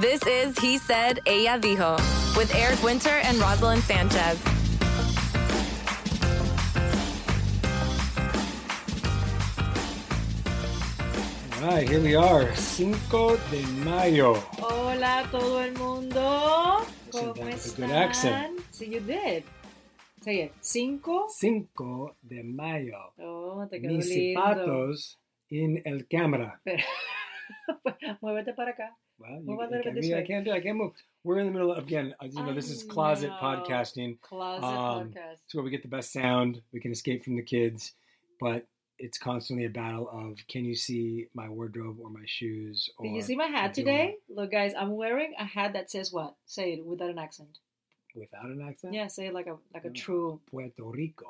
This is He Said, Ella Dijo, with Eric Winter and Roselyn Sanchez. All right, here we are, Cinco de Mayo. Hola todo el mundo. Listen, ¿Cómo that was a están? good accent. Sí, you did. Say it. Cinco. Cinco de Mayo. Oh, te quedó Mis lindo. zapatos en el cámara. Muévete para acá. Well, you, about you it can, this me, I can't do. I can't move. We're in the middle of again. You know, this is closet know. podcasting. Closet Um, podcast. It's where we get the best sound. We can escape from the kids, but it's constantly a battle of can you see my wardrobe or my shoes? Or Did you see my hat today? Look, guys, I'm wearing a hat that says what? Say it without an accent. without an accent? Yeah, say it like a like a No. true Puerto Rico.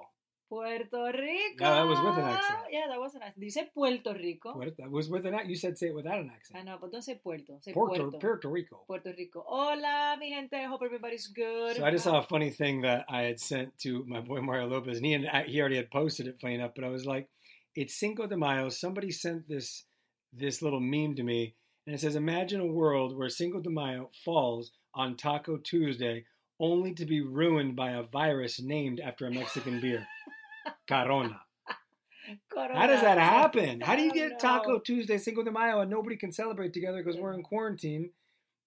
Puerto Rico. Yeah, that was with an accent. Yeah, that was an accent. You say Puerto Rico. Puerto, that was with an accent. You said say it without an accent. I know, but don't say Puerto. Say Puerto, Puerto. Puerto Rico. Puerto Rico. Hola, mi gente. I hope everybody's good. So I just saw a ah. funny thing that I had sent to my boy Mario Lopez, and he had, uh, he already had posted it, funny enough. But I was like, "It's Cinco de Mayo." Somebody sent this this little meme to me, and it says, "Imagine a world where Cinco de Mayo falls on Taco Tuesday, only to be ruined by a virus named after a Mexican beer, Corona." How does that happen? How do you get don't Taco. Tuesday, Cinco de Mayo, and nobody can celebrate together because we're in mm. quarantine,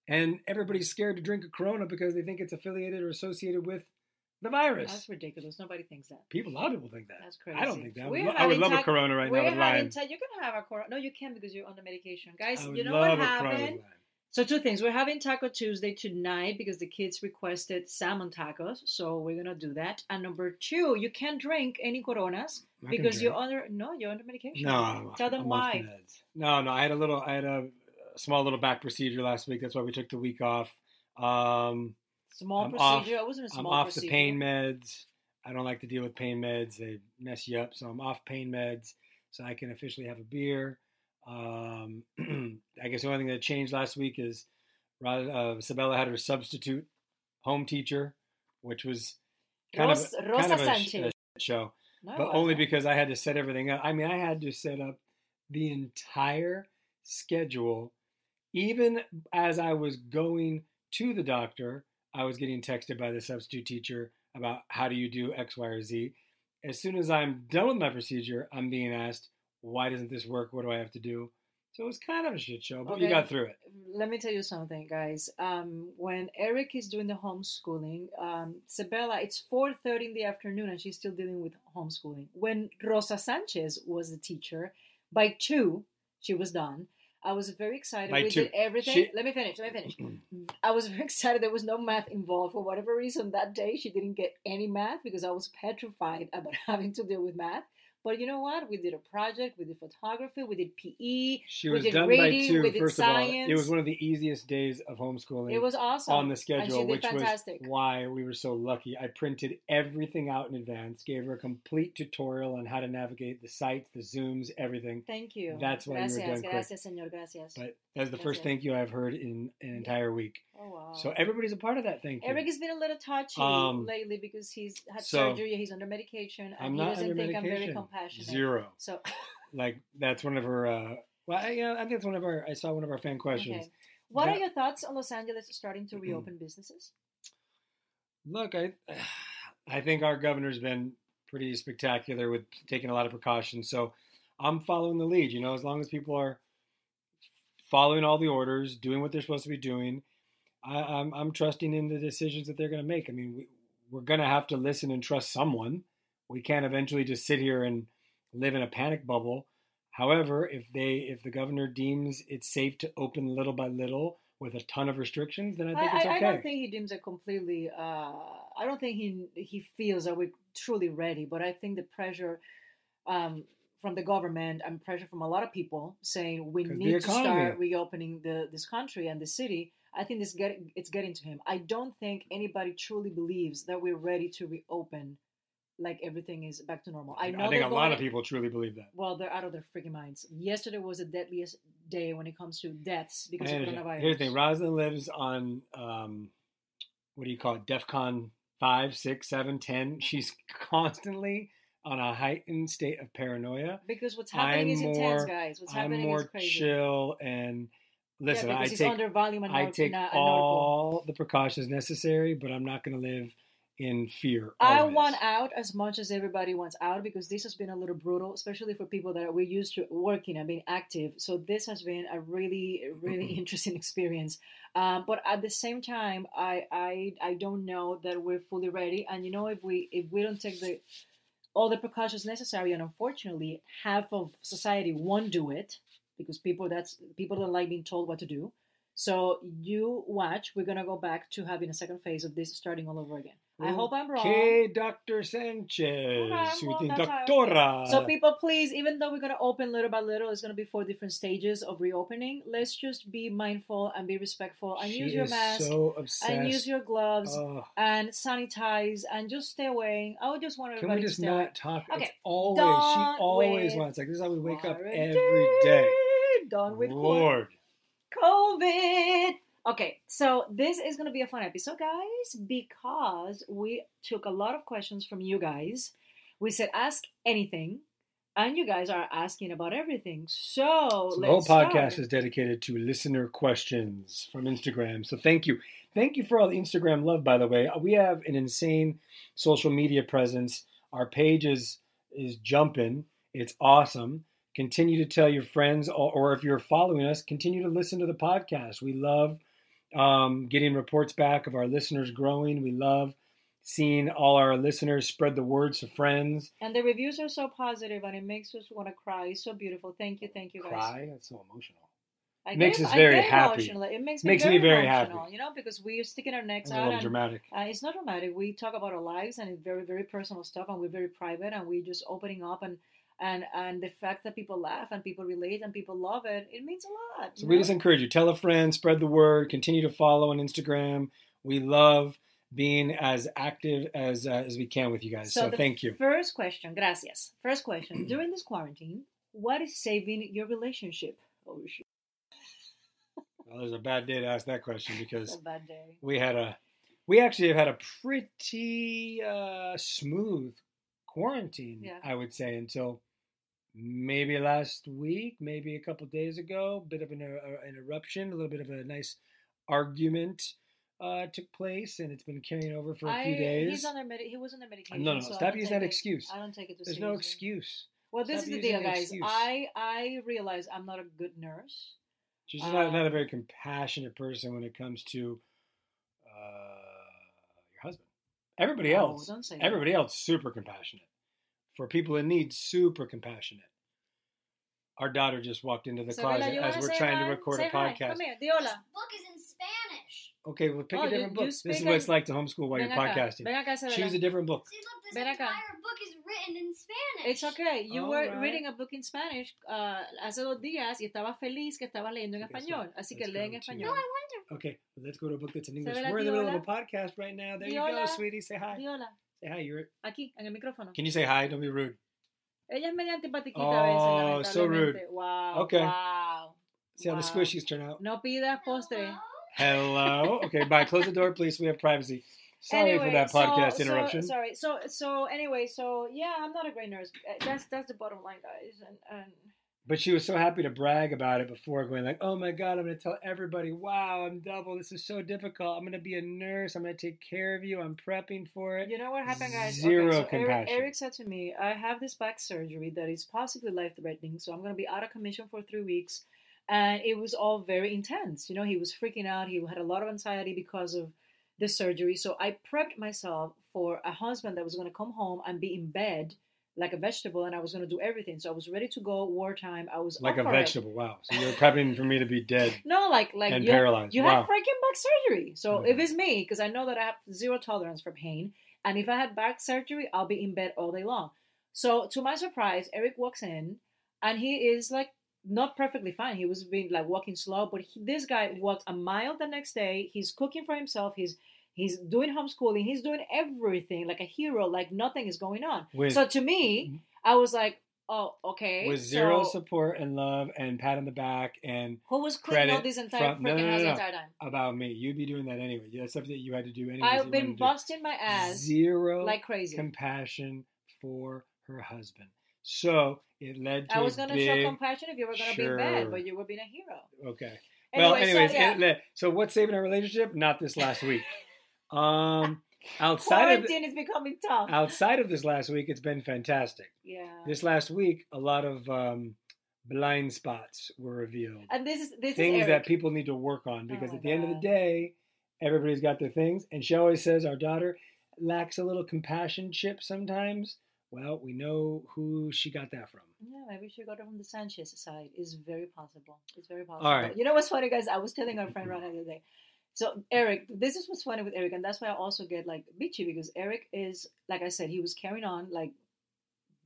and everybody's scared to drink a Corona because they think it's affiliated or associated with the virus? That's ridiculous. Nobody thinks that. People, a lot of people think that. That's crazy. I don't think that. I would, We're I would love a Corona right We're now having ta- you can have a corona. No, you can't because you're on the medication, guys. I would You know love what Corona happened? So two things. We're having Taco Tuesday tonight because the kids requested salmon tacos, so we're gonna do that. And number two, you can't drink any Coronas I because you're under no, you're under medication. No, I'm- tell them I'm why. No, no, I had a little, I had a, small little back procedure last week. That's why we took the week off. Um, Small I'm procedure. off- I wasn't a I'm off procedure. the pain meds. I don't like to deal with pain meds. They mess you up. So I'm off pain meds so I can officially have a beer. Um, I guess the only thing that changed last week is uh, Sabella had her substitute home teacher, which was kind Ros- of, Rosa kind of a, sh- a show. No, but only because I had to set everything up. I mean, I had to set up the entire schedule. Even as I was going to the doctor, I was getting texted by the substitute teacher about how do you do X, Y, or Z. As soon as I'm done with my procedure, I'm being asked, why doesn't this work? What do I have to do? So it was kind of a shit show, but you got through it. let me tell you something, guys. Um, when Eric is doing the homeschooling, um, Sabella, it's 4.30 in the afternoon and she's still dealing with homeschooling. When Rosa Sanchez was the teacher, by 2, she was done. I was very excited. Like we two. did everything. She- let me finish. Let me finish. I was very excited. There was no math involved for whatever reason. That day, she didn't get any math because I was petrified about having to deal with math. But you know what? We did a project. We did photography. We did PE. She we was did done reading. by two. we First science. of all, it was one of the easiest days of homeschooling. It was awesome on the schedule, which fantastic. was why we were so lucky. I printed everything out in advance, gave her a complete tutorial on how to navigate the sites, the zooms, everything. Thank you. That's why you were gracias, done quick. gracias, señor. Gracias. But that's the first thank you I've heard in an entire week. Oh wow. So everybody's a part of that thing. Eric has been a little touchy Um, think because he's had so- surgery. He's under medication, and I'm he not doesn't under think I'm very medication. compassionate. Zero. So Like that's one of our. Uh, well, I, yeah, I think that's one of our. I saw one of our fan questions. Okay. What That- are your thoughts on Los Angeles starting to reopen businesses? Look, I I think our governor's been pretty spectacular with taking a lot of precautions. So I'm following the lead. You know, as long as people are following all the orders, doing what they're supposed to be doing, I, I'm I'm trusting in the decisions that they're going to make. I mean, we, we're going to have to listen and trust someone. We can't eventually just sit here and live in a panic bubble. However, if they if the governor deems it's safe to open little by little with a ton of restrictions, then I I, think it's okay. I don't think he deems it completely. Uh, I don't think he he feels that we're truly ready. But I think the pressure um, from the government and pressure from a lot of people saying we need to start reopening the this country and the city. I think this get it's getting to him. I don't think anybody truly believes that we're ready to reopen, like everything is back to normal. I know I think a lot of people truly believe that. Well, they're out of their freaking minds. Yesterday was the deadliest day when it comes to deaths because I of coronavirus. Here's the thing: Roselyn lives on um, what do you call it? DefCon five, six, seven, ten. She's constantly on a heightened state of paranoia. Because what's happening I'm is intense, more- guys. What's happening I'm more is crazy. chill and listen. yeah, I take under volume and I take and all the precautions necessary, but I'm not going to live in fear. I want out as much as everybody wants out because this has been a little brutal, especially for people that are we're used to working and being active. So this has been a really, really interesting experience. Um, but at the same time, I, I I don't know that we're fully ready. And you know, if we if we don't take the all the precautions necessary, and unfortunately, half of society won't do it because people that's people don't like being told what to do. So you watch. We're gonna go back to having a second phase of this starting all over again. I hope I'm wrong. Okay, Dr. Sanchez. Okay, well, doctora. So people, please, even though we're gonna open little by little, it's gonna be four different stages of reopening. Let's just be mindful and be respectful and She use your is mask so and use your gloves Oh. and sanitize and just stay away. I would just want to. Can everybody we to just away. not talk? Okay, It's always done she always wants like this is how we wake up every day. Done with Lord. COVID. Okay, so this is going to be a fun episode, guys, because we took a lot of questions from you guys. We said ask anything, and you guys are asking about everything. So, So the whole podcast start. is dedicated to listener questions from Instagram. So thank you. Thank you for all the Instagram love, by the way. We have an insane social media presence. Our page is, is jumping. It's awesome. Continue to tell your friends, or, or if you're following us, continue to listen to the podcast. We love um, getting reports back of our listeners growing. We love seeing all our listeners spread the words to friends. And the reviews are so positive, and it makes us want to cry. It's so beautiful. Thank you, thank you, guys. Cry. That's so emotional. I Makes us very happy. emotional. It makes, Makes me me very, very happy. You know, because we're sticking our necks out. and, dramatic. Uh, it's not dramatic. We talk about our lives, and it's very, very personal stuff, and we're very private, and we're just opening up, and and and the fact that people laugh and people relate and people love it, it means a lot. So we know? just encourage you, tell a friend, spread the word, continue to follow on Instagram. We love being as active as uh, as we can with you guys. So, the thank you. First question, gracias. First question: During this quarantine, what is saving your relationship? Oh shit, Well, there's a bad day to ask that question because a bad day. we had a we actually have had a pretty uh, smooth quarantine, Yeah. I would say, until maybe last week, maybe a couple days ago. Bit of an, uh, an eruption, a little bit of a nice argument uh, took place, and it's been carrying over for a I, few days. He's on their medi- he was on the medication. no, no, so stop using that it- excuse. I don't take it There's no excuse. Well, this Stop is the deal, guys. excuse. I I realize I'm not a good nurse. She's just not, not a Um, very compassionate person when it comes to uh, your husband. Everybody No, else, don't say that. everybody else, super compassionate. For people in need, super compassionate. Our daughter just walked into the Isabella, closet you as we're trying hi? to record Say a hi. podcast. Come here, di hola. book is in Spanish. Okay, well, pick Oh, a different you book. This is what it's like to homeschool while Ven you're acá, podcasting. ven acá, Isabella. Choose a different book. See, look, this Ven acá. entire book is written in Spanish. It's okay. You All were right. reading a book in Spanish uh, hace dos días y estabas feliz que estabas leyendo en español. Así que lee en español. No, I wonder. Okay, let's go to a book that's in English. We're in the middle of a podcast right now. There you go, sweetie. Say hi. Di hola. Say hi. You're. Aquí, en el micrófono. Can you say hi? Don't be rude. Ella es media antipatiquita Oh, a veces, Oh, so rude. Wow. Okay. Wow. See how the squishies turn out. No pidas postre. Hello. Okay, bye. Close the door, please. We have privacy. Sorry for that podcast so- interruption. sorry. So so anyway, so yeah, I'm not a great nurse. That's that's the bottom line, guys. And and But she was so happy to brag about it before going like, "Oh my god, I'm going to tell everybody, wow, I'm double. This is so difficult. I'm going to be a nurse. I'm going to take care of you. I'm prepping for it." you know what happened, guys? Zero okay, so Eric, compassion. Eric said to me, "I have this back surgery that is possibly life threatening, so I'm going to be out of commission for three weeks." And it was all very intense. You know, he was freaking out. He had a lot of anxiety because of the surgery. So I prepped myself for a husband that was going to come home and be in bed like a vegetable, and I was going to do everything. So I was ready to go wartime. I was like a for it. vegetable. Wow. So you're prepping for me to be dead. No, like like And you, paralyzed. You Wow. have freaking back surgery. So Mhm. if it's me, because I know that I have zero tolerance for pain, and if I had back surgery, I'll be in bed all day long. So to my surprise, Eric walks in, and he is like not perfectly fine. He was being like walking slow, but he, this guy walked a mile the next day. He's cooking for himself. He's he's doing homeschooling. He's doing everything like a hero. Like nothing is going on. With- so to me, mm-hmm. I was like, oh okay. With zero so support and love and pat on the back and who was cleaning all this entire from- no, freaking no, no, no. entire time? about me. You'd be doing that anyway. That's stuff that you had to do anyway. I've been busting my ass Zero like crazy. compassion for her husband. So it led to I was gonna big, show compassion if you were gonna be bad, but you were being a hero. Okay. well, Anyway, so, anyways, yeah. it so what's saving our relationship? Not this last week. Um, outside of is becoming tough. outside of this last week, it's been fantastic. yeah. This last week, a lot of um, blind spots were revealed. and this is this things is that people need to work on because my at the end of the day, everybody's got their things. And she always says our daughter lacks a little compassion chip sometimes. Well, we know who she got that from. Yeah, maybe she got it from the Sanchez side. It's very possible. It's very possible. All right. You know what's funny, guys? I was telling our friend Ron the other day. So Eric, this is what's funny with Eric, and that's why I also get like bitchy because Eric is, like I said, he was carrying on like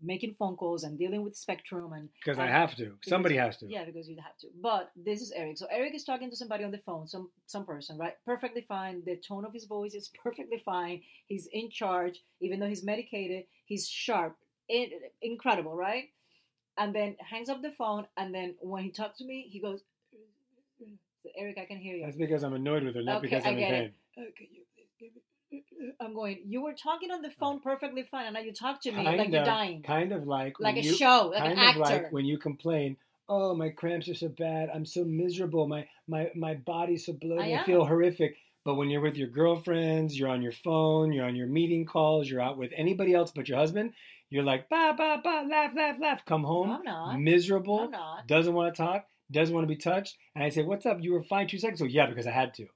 making phone calls and dealing with Spectrum and Because I have to. Somebody has to. Yeah, because you have to. But this is Eric. So Eric is talking to somebody on the phone, some some person, right? Perfectly fine. The tone of his voice is perfectly fine. He's in charge, even though he's medicated. He's sharp, in, incredible, right? And then hangs up the phone, and then when he talks to me, he goes, "Eric, I can hear you." That's because I'm annoyed with her, not Okay, because I I'm in get pain. it. Uh, can you give me- I'm going. You were talking on the phone perfectly fine, and now you talk to me like you're dying, Kind of like like a you, show, like kind an of actor. like when you complain, "Oh, my cramps are so bad. I'm so miserable. My my my body's so bloated. I, am. feel horrific." But when you're with your girlfriends, you're on your phone, you're on your meeting calls, you're out with anybody else but your husband, you're like, ba ba ba, laugh laugh laugh. Come home, I'm not. miserable, I'm not. doesn't want to talk, doesn't want to be touched, and I say, "What's up? You were fine two seconds ago." Yeah, because I had to.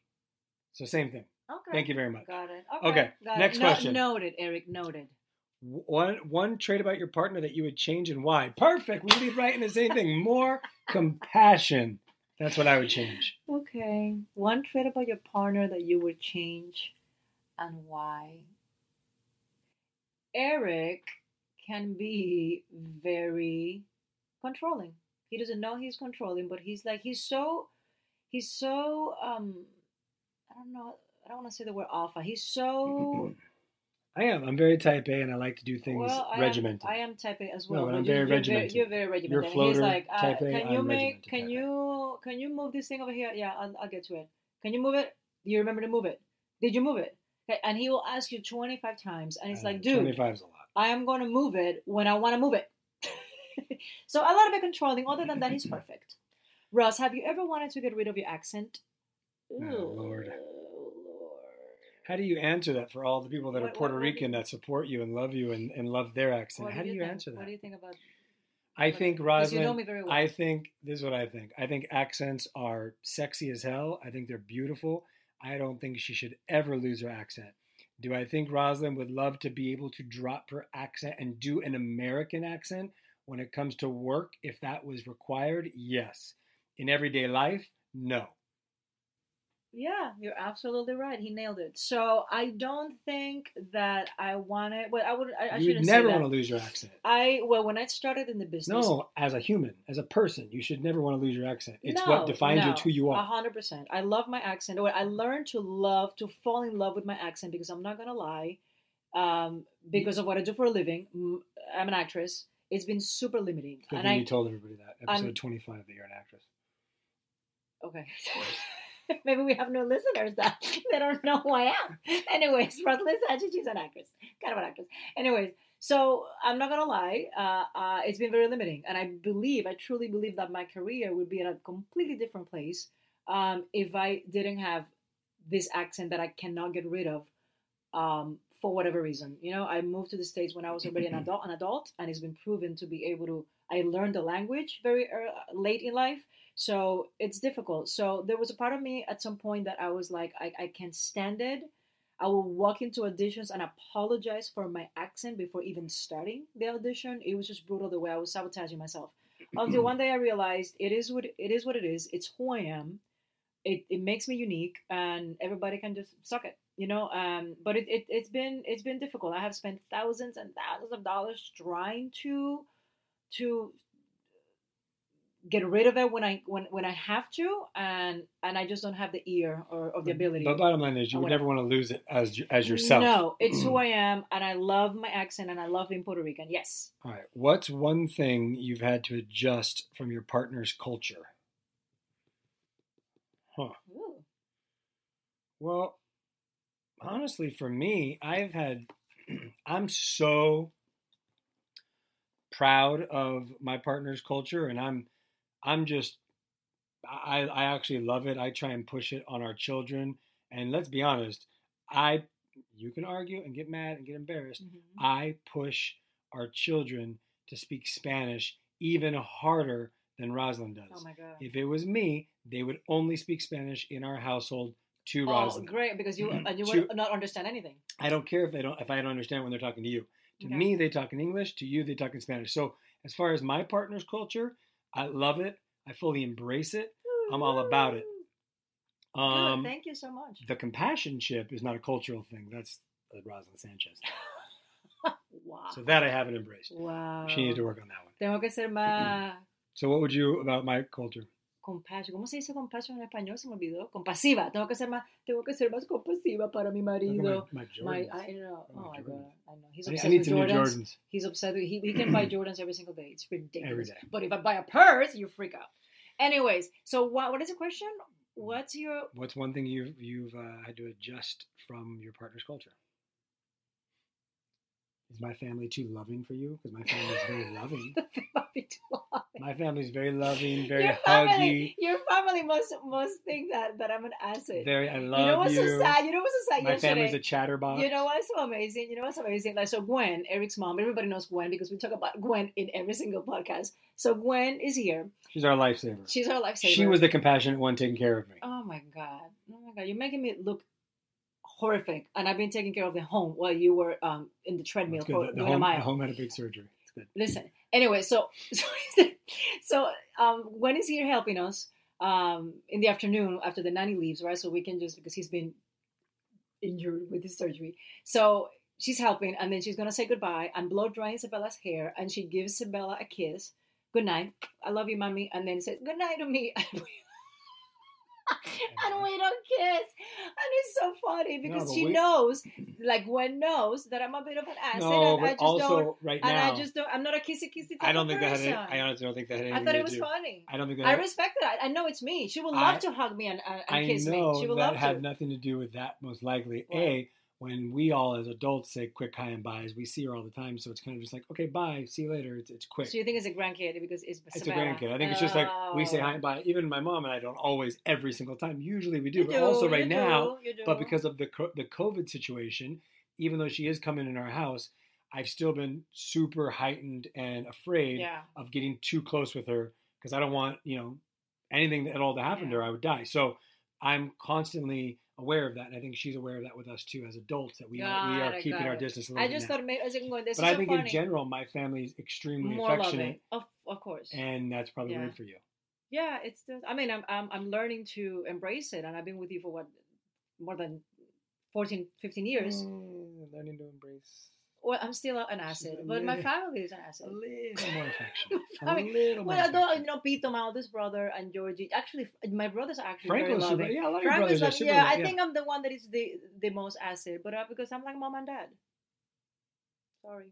So same thing. Okay. Thank you very much. Got it. Okay, got next it. No- question. Noted, Eric. Noted. One one trait about your partner that you would change and why? Perfect. We lead right in the same thing. More compassion. That's what I would change. Okay. One trait about your partner that you would change and why? Eric can be very controlling. He doesn't know he's controlling, but he's like he's so he's so um I don't know I don't want to say the word alpha. He's so I am. I'm very type A, and I like to do things well, I regimented. Am, I am type A as well. but but I'm very you're regimented. you're very regimented. You're And floater, he's like, uh, type A, can you I'm make? Can you? Can you move this thing over here? Yeah, I'll, I'll get to it. Can you move it? Do you remember to move it? Did you move it? Okay, and he will ask you 25 times, and it's Uh, like, dude, 25 is a lot. I am going to move it when I want to move it. so a little bit controlling. Other than that, he's perfect. Russ, have you ever wanted to get rid of your accent? Oh, Ooh, Lord. Lord. How do you answer that for all the people that What- are Puerto what- what Rican that support you and love you and, and love their accent? How do you, think? answer that? What do you think about? I think because you know Roselyn. me very well. I think this is what I think. I think accents are sexy as hell. I think they're beautiful. I don't think she should ever lose her accent. Do I think Roselyn would love to be able to drop her accent and do an American accent? When it comes to work, if that was required, yes. In everyday life, no. Yeah, you're absolutely right. He nailed it. So I don't think that I wanted. Well, I would. I, I you never want to lose your accent. I well, when I started in the business, No, as a human, as a person, you should never want to lose your accent. It's No, what defines you, no, it's who you A are. hundred percent. I love my accent. I learned to love to fall in love with my accent because I'm not gonna lie, um, because of what I do for a living. I'm an actress. It's been super limiting, Good and I you told everybody that. I'm- Episode 25 that you're an actress. okay. Maybe we have no listeners that they don't know who I am. Anyways, Roselyn Sanchez, she's an actress, kind of an actress. Anyways, so I'm not gonna lie, uh, uh, it's been very limiting, and I believe, I truly believe that my career would be in a completely different place um, if I didn't have this accent that I cannot get rid of um, for whatever reason. You know, I moved to the states when I was already an adult, an adult, and it's been proven to be able to. I learned the language very ear late in life, so it's difficult. So there was a part of me at some point that I was like, I, I can't stand it. I will walk into auditions and apologize for my accent before even starting the audition. It was just brutal the way I was sabotaging myself. Until one day I realized it is what it is. What it is. It's who I am. It, it makes me unique, and everybody can just suck it, you know. Um, but it, it it's been it's been difficult. I have spent thousands and thousands of dollars trying to to get rid of it when I when when I have to, and and I just don't have the ear or, or the ability. But bottom line is, you would never want to lose it as as yourself. No, it's who I am, and I love my accent, and I love being Puerto Rican. Yes. All right. What's one thing you've had to adjust from your partner's culture? Huh. Ooh. Well, honestly, for me, I've had, I'm so proud of my partner's culture, and I'm, I'm just, I, I actually love it. I try and push it on our children, and let's be honest, I, you can argue and get mad and get embarrassed. Mhm. I push our children to speak Spanish even harder than Roselyn does. Oh my god. If it was me, they would only speak Spanish in our household to Oh, Roselyn. great! Because you and you To- would not understand anything. I don't care if they don't if I don't understand when they're talking to you. To Okay. me, they talk in English. To you, they talk in Spanish. So as far as my partner's culture, I love it. I fully embrace it. I'm all about it. Good, Um, Thank you so much. the compassion chip is not a cultural thing. That's uh, Roselyn Sanchez. Wow. So that I haven't embraced. wow. She needs to work on that one. Tengo que ser más So what would you about my culture? compassion. ¿Cómo se dice compassion en español? Se me olvidó. Compasiva. Tengo que ser más. Tengo que ser más compasiva para mi marido. my, my My. I know. Oh, my god. I know. He's I need- obsessed I need with Jordans. Jordans. He's obsessed with. He, he can buy Jordans every single day. It's ridiculous. Every day. But if I buy a purse, you freak out. Anyways, so what? What is the question? What's your What's one thing you've you've uh, had to adjust from your partner's culture? Is my family too loving for you? Because my family is very loving. My family is very loving, very your huggy. your family must must think that that I'm an asset. Very, I love you know what's you. so sad? You know what's so sad? My family's a Yesterday, chatterbox. You know what's so amazing? You know what's so amazing? Like so, Gwen, Eric's mom. Everybody knows Gwen because we talk about Gwen in every single podcast. So Gwen is here. She's our lifesaver. She's our lifesaver. She was the compassionate one taking care of me. Oh my god! Oh my god! You're making me look horrific, and I've been taking care of the home while you were um in the treadmill for The, the home, the home had a big surgery. It's good. Listen. Anyway, so so, so um, Gwen is here helping us um, in the afternoon after the nanny leaves, right? So we can just because he's been injured with his surgery. So she's helping, and then she's gonna say goodbye and blow dry Isabella's hair, and she gives Isabella a kiss. Good night. I love you, mommy. And then says good night to me. and we don't kiss. And it's so funny because but she we- knows, like Gwen knows that I'm a bit of an ass. No, and I but just also don't. right And I just don't. I'm not a kissy kissy. Type. I don't think that had. Any, I honestly don't think that had I thought it was do. funny. I don't think that. I had- respect that. I know it's me. She would love I- to hug me and, and, I kiss know me. She would that had nothing to do with that. Most likely, a when we all as adults say quick hi and byes, we see her all the time, so it's kind of just like okay, bye, see you later. It's it's quick. So you think it's a grandkid because it's It's a grandkid. I think it's just like we say hi and bye. Even my mom and I don't always every single time. Usually we do, You but also right now. do, do. But because of the the COVID situation, even though she is coming in our house, I've still been super heightened and afraid yeah, of getting too close with her because I don't want you know anything at all to happen to her. I would die. So I'm constantly aware of that, and I think she's aware of that with us too as adults that we are, we are it, keeping our distance a little I just now. thought maybe I was going. This but I so think funny. in general, my family is extremely more affectionate, loving, of of course. and that's probably Yeah. weird for you. Yeah, it's just. I mean, I'm I'm I'm learning to embrace it, and I've been with you for what more than 14, 15 years. Mm, learning to embrace Well, I'm still an asset, but my family is an asset. a little more affection. A little more Well, I don't, you know, Pete, my oldest brother, and Georgie. Actually, my brothers are actually Franco's very super- loving. yeah, a lot of your brothers like- super Yeah, lo- I yeah. think I'm the one that is the the most asset, but uh, because I'm like mom and dad. Sorry,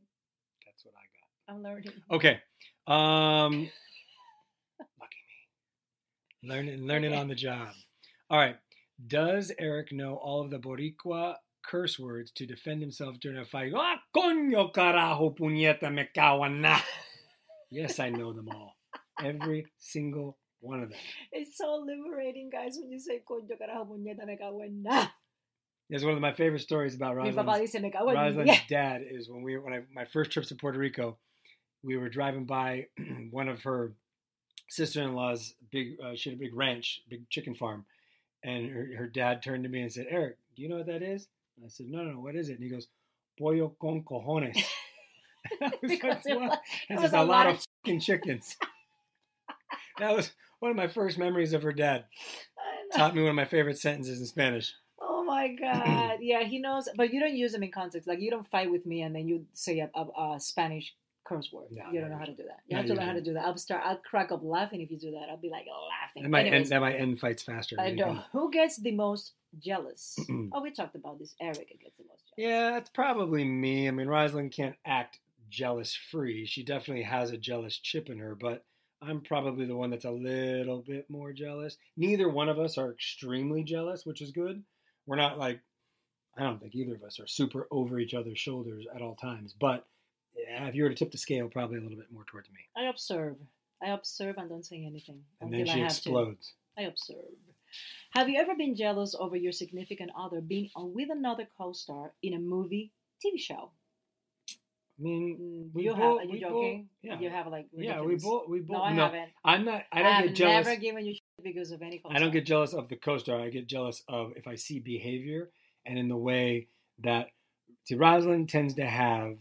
That's what I got. I'm learning. Okay. Um, lucky me. Learning, learning on the job. All right. Does Eric know all of the Boricua curse words to defend himself during a fight? Ah, coño carajo, puñeta, me cago na. Yes, I know them all. Every single one of them. It's so liberating, guys, when you say coño carajo puñeta me cago. It's one of my favorite stories about Roselyn's, dice me cago en Roselyn's yeah. dad is when we when I my first trips to Puerto Rico, we were driving by one of her sister-in-law's big uh, she had a big ranch, big chicken farm, and her, her dad turned to me and said, "Eric, do you know what that is?" And I said, "No, no, no, what is it?" And he goes, "Pollo con cojones." I was like, "What?" was- And was a a lot lot of fucking chickens. that was one of my first memories of her dad. Taught me one of my favorite sentences in Spanish. Oh my god! Yeah, he knows, but you don't use them in context. Like you don't fight with me and then you say a, a, a Spanish curse word. No, you don't know how to do that. You have to learn how to don't. that. I'll start. I'll crack up laughing if you do that. I'll be like laughing. That might end, that might end fights faster. I There you go. know. Who gets the most jealous? oh, we talked about this. Erica gets the most jealous. Yeah, it's probably me. I mean, Roselyn can't act jealous free. She definitely has a jealous chip in her, but I'm probably the one that's a little bit more jealous. Neither one of us are extremely jealous, which is good. We're not like, I don't think either of us are super over each other's shoulders at all times. But yeah, if you were to tip the scale, probably a little bit more towards me. I observe. I observe and don't say anything And until then she I have explodes. to. I observe. Have you ever been jealous over your significant other being on with another co-star in a movie, TV show? I mean, mm, we you both, have. Are you we both- joking? yeah, You have like. yeah, we both, we both. No, I no, haven't. I'm not. I don't have get jealous. never given you because of any. I don't get jealous of the co-star. I get jealous of if I see behavior and in the way that see Roselyn tends to have,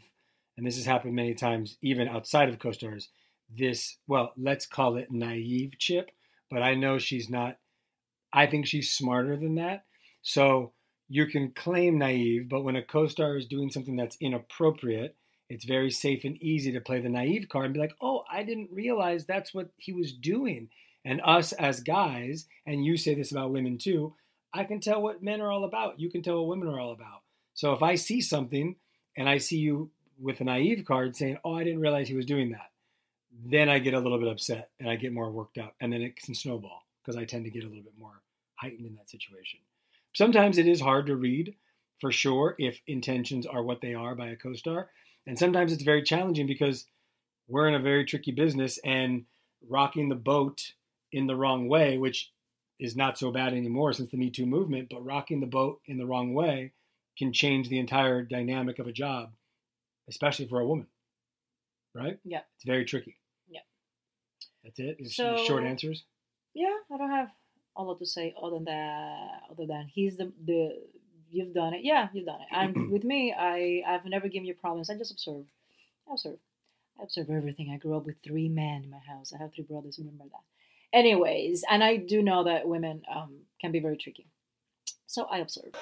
and this has happened many times, even outside of co-stars. This, well, let's call it naive chip, but I know she's not. I think she's smarter than that. So you can claim naive, but when a co-star is doing something that's inappropriate, it's very safe and easy to play the naive card and be like, "Oh, I didn't realize that's what he was doing." And us as guys, and you say this about women too, I can tell what men are all about. You can tell what women are all about. So if I see something and I see you with a naive card saying, "Oh, I didn't realize he was doing that," then I get a little bit upset and I get more worked up, and then it can snowball because I tend to get a little bit more heightened in that situation. Sometimes it is hard to read for sure if intentions are what they are by a co-star, and sometimes it's very challenging because we're in a very tricky business and rocking the boat in the wrong way, which is not so bad anymore since the Me Too movement, but rocking the boat in the wrong way can change the entire dynamic of a job, especially for a woman. Right? Yeah. It's very tricky. Yeah. That's it. Is So- short answers. Yeah, I don't have a lot to say other than that. Other than he's the the you've done it. Yeah, you've done it. And with me, I I've never given you problems. I just observe. I observe. I observe everything. I grew up with three men in my house. I have three brothers. Remember that. Anyways, and I do know that women um, can be very tricky. So I observe.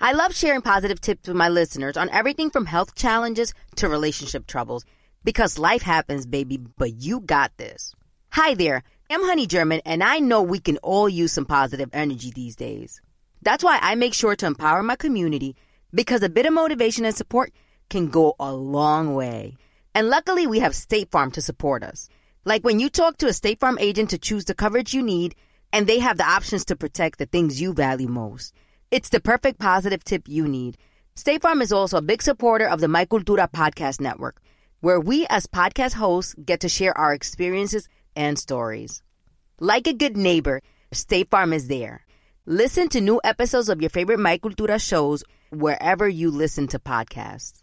I love sharing positive tips with my listeners on everything from health challenges to relationship troubles because life happens, baby, but you got this. Hi there, I'm Honey German, and I know we can all use some positive energy these days. That's why I make sure to empower my community because a bit of motivation and support can go a long way. And luckily, we have State Farm to support us. Like when you talk to a State Farm agent to choose the coverage you need, and they have the options to protect the things you value most. It's the perfect positive tip you need. State Farm is also a big supporter of the My Cultura podcast network, where we as podcast hosts get to share our experiences and stories. Like a good neighbor, State Farm is there. Listen to new episodes of your favorite My Cultura shows wherever you listen to podcasts.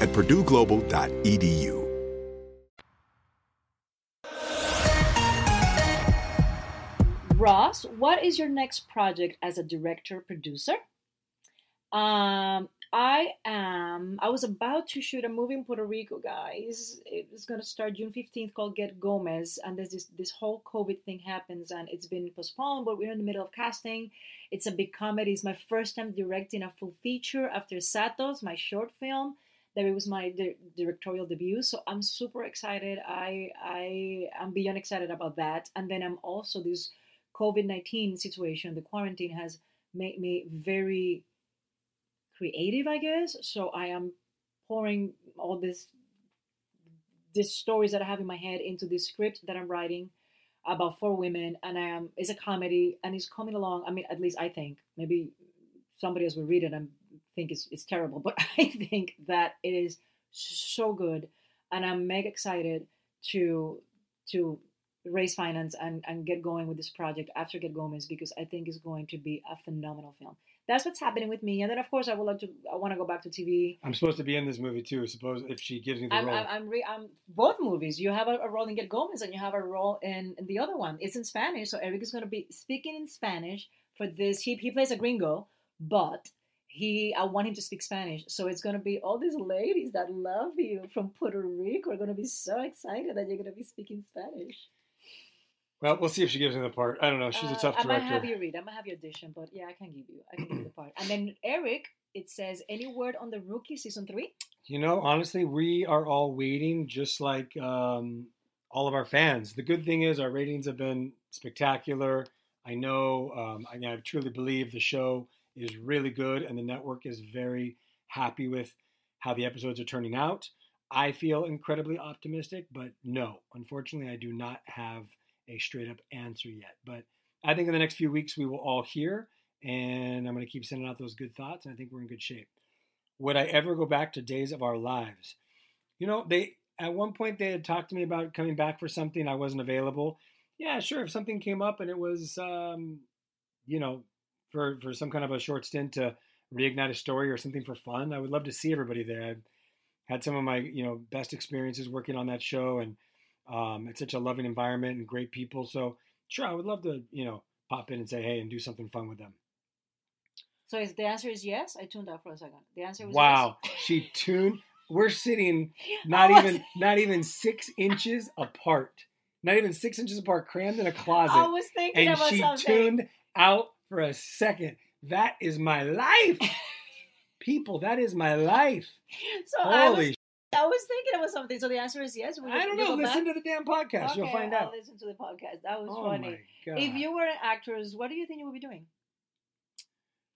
at purdueglobal.edu. Ross, what is your next project as a director producer? Um, I am. I was about to shoot a movie in Puerto Rico, guys. It's going to start June fifteenth, called Get Gomez, and there's this this whole COVID thing happens, and it's been postponed. But we're in the middle of casting. It's a big comedy. It's my first time directing a full feature after Satos, my short film. That it was my di- directorial debut, so I'm super excited. I I am beyond excited about that. And then I'm also this COVID nineteen situation. The quarantine has made me very creative, I guess. So I am pouring all this these stories that I have in my head into this script that I'm writing about four women, and I am it's a comedy and it's coming along. I mean, at least I think maybe somebody else will read it and think it's it's terrible, but I think that it is so good, and I'm mega excited to to raise finance and, and get going with this project after Get Gomez because I think it's going to be a phenomenal film. That's what's happening with me, and then of course I would like to. I want to go back to TV. I'm supposed to be in this movie too. Suppose if she gives me the I'm, role. I'm, I'm, re- I'm both movies. You have a, a role in Get Gomez, and you have a role in, in the other one. It's in Spanish, so Eric is going to be speaking in Spanish for this. He he plays a gringo, but he I want him to speak Spanish. So it's going to be all these ladies that love you from Puerto Rico are going to be so excited that you're going to be speaking Spanish. well, we'll see if she gives me the part. I don't know. She's a Uh, tough I might director. have you read. I might have you audition, but yeah, I can give you. I can give you the part. And then Eric, it says any word on the rookie season three? You know, honestly, we are all waiting, just like um, all of our fans. The good thing is our ratings have been spectacular. I know, um, I, I truly believe the show is really good, and the network is very happy with how the episodes are turning out. I feel incredibly optimistic, but no, unfortunately, I do not have a straight up answer yet. But I think in the next few weeks we will all hear, and I'm going to keep sending out those good thoughts, and I think we're in good shape. Would I ever go back to Days of Our Lives? You know, they at one point they had talked to me about coming back for something. I wasn't available. Yeah, sure. If something came up and it was, um, you know, for for some kind of a short stint to reignite a story or something for fun, I would love to see everybody there. I've had some of my you know best experiences working on that show, and um, it's such a loving environment and great people. So sure, I would love to you know pop in and say hey and do something fun with them. So is the answer is yes? I tuned out for a second. The answer was Wow, yes. she tuned. We're sitting not even not even six inches apart. Not even six inches apart, crammed in a closet. I was thinking and about she something. tuned out for a second. That is my life, people. That is my life. So I was Holy I was thinking about something. So the answer is yes. You- I don't know. Listen back? to the damn podcast. You'll find I'll out. listen to the podcast. That was Oh funny. If you were an actress, what do you think you would be doing?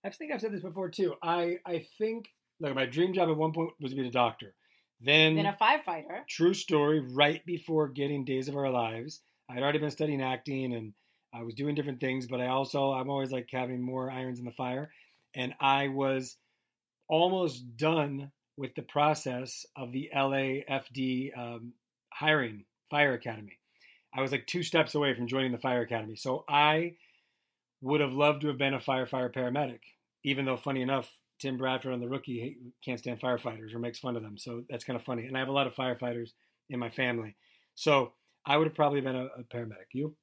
I think I've said this before too. I I think like my dream job at one point was to be a doctor. Then, Then a firefighter. true story. Right before getting Days of Our Lives, I'd already been studying acting and I was doing different things. But I also I'm always like having more irons in the fire, and I was almost done with the process of the LAFD um, hiring fire academy. I was like two steps away from joining the fire academy. So I would have loved to have been a firefighter paramedic, even though, funny enough, Tim Bradford on The Rookie can't stand firefighters or makes fun of them. So that's kind of funny. And I have a lot of firefighters in my family. So I would have probably been a, a paramedic. You?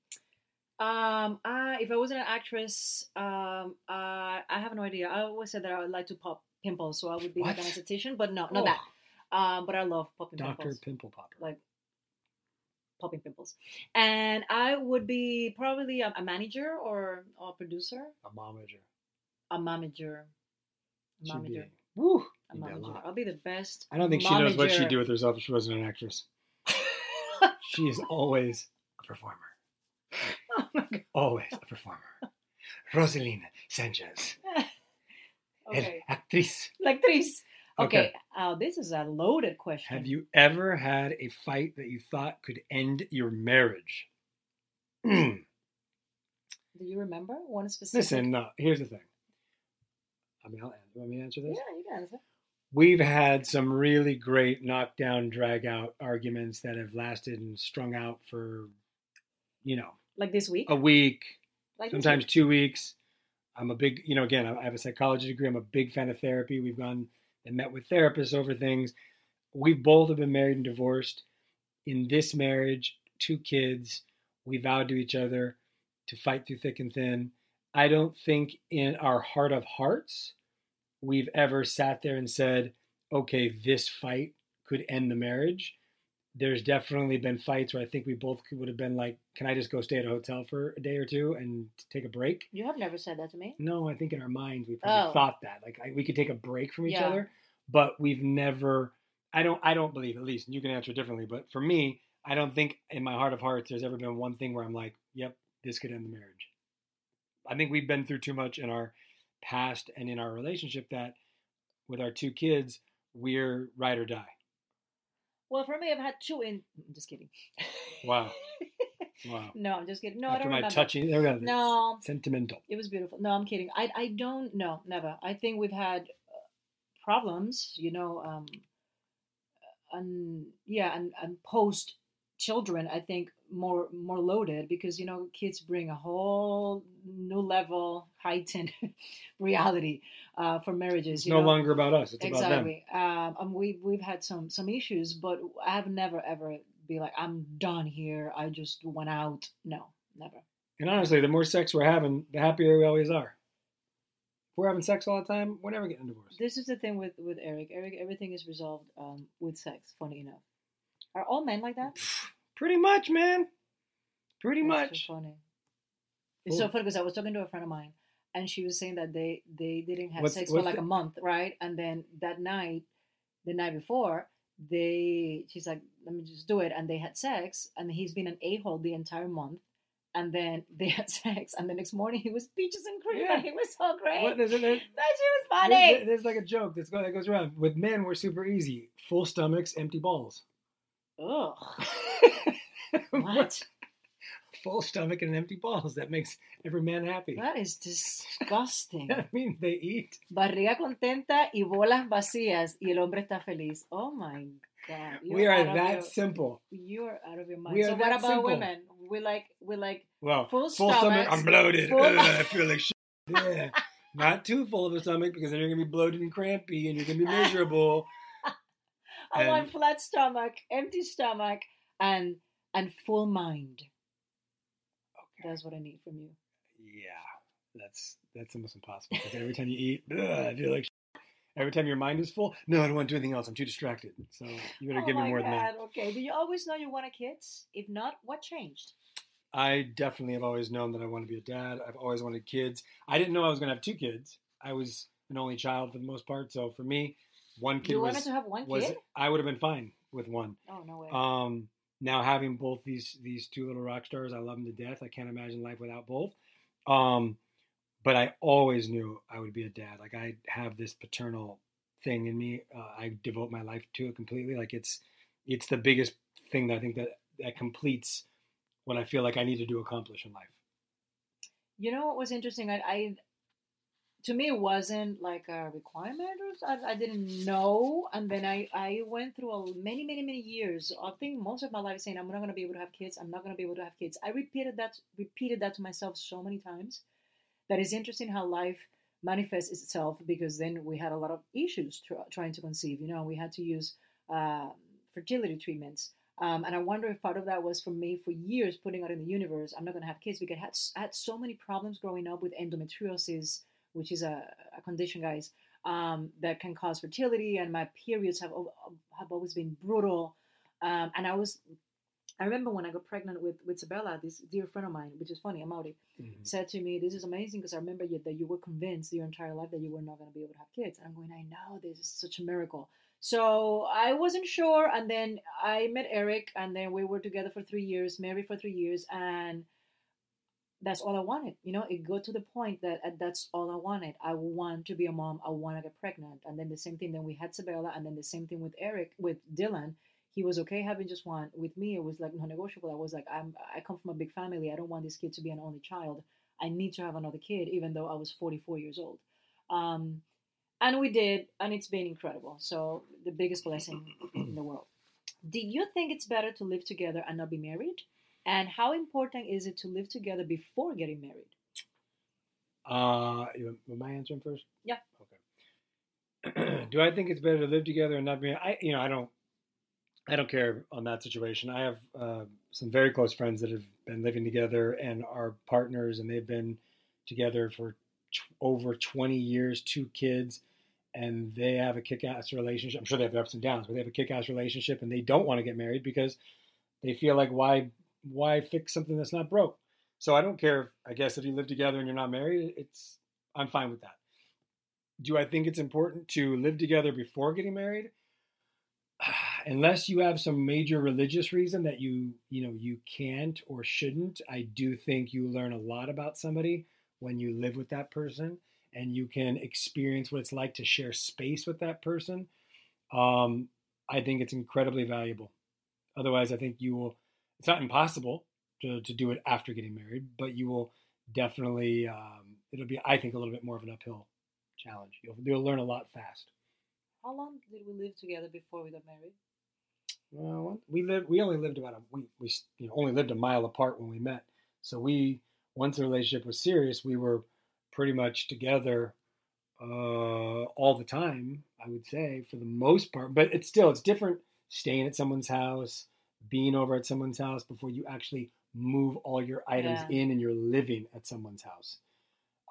Um, I, if I wasn't an actress, um, uh, I have no idea. I always said that I would like to pop pimples, so I would be like an What? esthetician, but no, not Oh. that. Um, but I love popping Dr. pimples, Pimple Popper. like popping pimples. And I would be probably a, a manager or, or a producer, a momager. a manager, a manager, Woo! a You'd be manager. I'll be the best. I don't think she knows what she'd do with herself if she wasn't an actress. She is always a performer. My God. Always a performer. Rosalina Sanchez, el Okay, actriz. like this. Okay, Okay. uh, this is a loaded question. Have you ever had a fight that you thought could end your marriage? Do you remember one specific? Listen, no. Here's the thing. I mean, I'll, you want me answer this? Yeah, you can answer. We've had some really great knockdown, drag out arguments that have lasted and strung out for, you know, Like this week. a week, like sometimes week. two weeks. I'm a big, you know, again, I have a psychology degree. I'm a big fan of therapy. We've gone and met with therapists over things. We both have been married and divorced. In this marriage, two kids, we vowed to each other to fight through thick and thin. I don't think in our heart of hearts we've ever sat there and said, okay, this fight could end the marriage. There's definitely been fights where I think we both would have been like, can I just go stay at a hotel for a day or two and take a break? You have never said that to me. No, I think in our minds we probably Oh. thought that like I, we could take a break from each Yeah. other, but we've never. I don't. I don't believe at least. You can answer differently, but for me, I don't think in my heart of hearts there's ever been one thing where I'm like, "Yep, this could end the marriage." I think we've been through too much in our past and in our relationship that with our two kids, we're ride or die. Well, for me, I've had two in. I'm just kidding. Wow. Wow. no, I'm just kidding. No, I don't my remember. touching, there we go. No. Sentimental. It was beautiful. No, I'm kidding. I I don't. No, never. I think we've had uh, problems. You know, um, and yeah, and and post children, I think more more loaded because you know kids bring a whole new level heightened reality uh, for marriages. It's no know? longer about us. It's about them. exactly. Um, and we we've had some some issues, but I have never ever be like I'm done here. I just went out. No, never. And honestly, the more sex we're having, the happier we always are. If we're having sex all the time, we're never getting divorced. This is the thing with with Eric. Eric, everything is resolved um, with sex. Funny enough, are all men like that? Pretty much, man. Pretty That's much. so funny. It's so oh. funny because I was talking to a friend of mine, and she was saying that they they didn't have What's- sex for like the- a month, right? And then that night, the night before, they she's like, "Let me just do it," and they had sex, and he's been an a hole the entire month. And then they had sex, and the next morning he was peaches and cream, Yeah. and he was so great. What- there's, there's- that shit was funny. there's like a joke that's go, that goes around. With men, we're super easy. Full stomachs, empty balls. Ugh. What? Full stomach and empty balls. That makes every man happy. That is disgusting. That means they eat. Barriga contenta y bolas vacías y el hombre está feliz. Oh my god. You're we are that your- simple. You are out of your mind. We are so what about simple. women? We like we like Well, Full stomach. I'm bloated. full- Ugh, I feel like shit. Yeah. Not too full of a stomach because then you're gonna be bloated and crampy and you're gonna be miserable. I want flat stomach, empty stomach, and and full mind. Okay. That's what I need from you. Yeah, that's that's almost impossible because every time you eat, ugh, I feel like every time your mind is full. No, I don't want to do anything else. I'm too distracted. So you better oh give me more god. than that. Okay. Do you always know you wanted kids? If not, what changed? I definitely have always known that I want to be a dad. I've always wanted kids. I didn't know I was going to have two kids. I was an only child for the most part. So for me, one kid You was, to have one was kid? I would have been fine with one. Oh no way. Um, now having both these these two little rock stars, I love them to death. I can't imagine life without both. Um, but I always knew I would be a dad. Like I have this paternal thing in me. Uh, I devote my life to it completely. Like it's it's the biggest thing that I think that that completes what I feel like I need to do accomplish in life. You know what was interesting? I, I to me it wasn't like a requirement. I, I didn't know, and then I I went through a, many many many years. I think most of my life saying I'm not going to be able to have kids. I'm not going to be able to have kids. I repeated that repeated that to myself so many times. That is interesting how life manifests itself because then we had a lot of issues tr- trying to conceive. You know, we had to use uh, fertility treatments. Um, and I wonder if part of that was for me for years putting out in the universe, I'm not going to have kids because I had, I had so many problems growing up with endometriosis, which is a, a condition, guys, um, that can cause fertility. And my periods have, have always been brutal. Um, and I was, I remember when I got pregnant with, with Sebella, this dear friend of mine, which is funny, Amaury, said to me, This is amazing because I remember you, that you were convinced your entire life that you were not going to be able to have kids. And I'm going, I know, this is such a miracle. So I wasn't sure. And then I met Eric, and then we were together for three years, married for three years. And that's all I wanted. You know, it got to the point that uh, that's all I wanted. I want to be a mom. I want to get pregnant. And then the same thing. Then we had Sebella, and then the same thing with Eric, with Dylan. He was okay having just one. With me, it was like non-negotiable. I was like, I'm. I come from a big family. I don't want this kid to be an only child. I need to have another kid, even though I was 44 years old. Um, and we did, and it's been incredible. So the biggest blessing in the world. Did you think it's better to live together and not be married? And how important is it to live together before getting married? Uh, you- am I answering first? Yeah. Okay. Do I think it's better to live together and not be? I, you know, I don't. I don't care on that situation. I have uh, some very close friends that have been living together and are partners, and they've been together for t- over 20 years, two kids, and they have a kick-ass relationship. I'm sure they have their ups and downs, but they have a kick-ass relationship, and they don't want to get married because they feel like why why fix something that's not broke. So I don't care. If, I guess if you live together and you're not married, it's I'm fine with that. Do I think it's important to live together before getting married? Unless you have some major religious reason that you you know you can't or shouldn't, I do think you learn a lot about somebody when you live with that person and you can experience what it's like to share space with that person. Um, I think it's incredibly valuable. Otherwise, I think you will. It's not impossible to, to do it after getting married, but you will definitely. Um, it'll be, I think, a little bit more of an uphill challenge. You'll, you'll learn a lot fast. How long did we live together before we got married? Well, we lived. We only lived about a we we you know only lived a mile apart when we met. So we once the relationship was serious, we were pretty much together uh, all the time. I would say for the most part, but it's still it's different staying at someone's house, being over at someone's house before you actually move all your items Yeah. in and you're living at someone's house.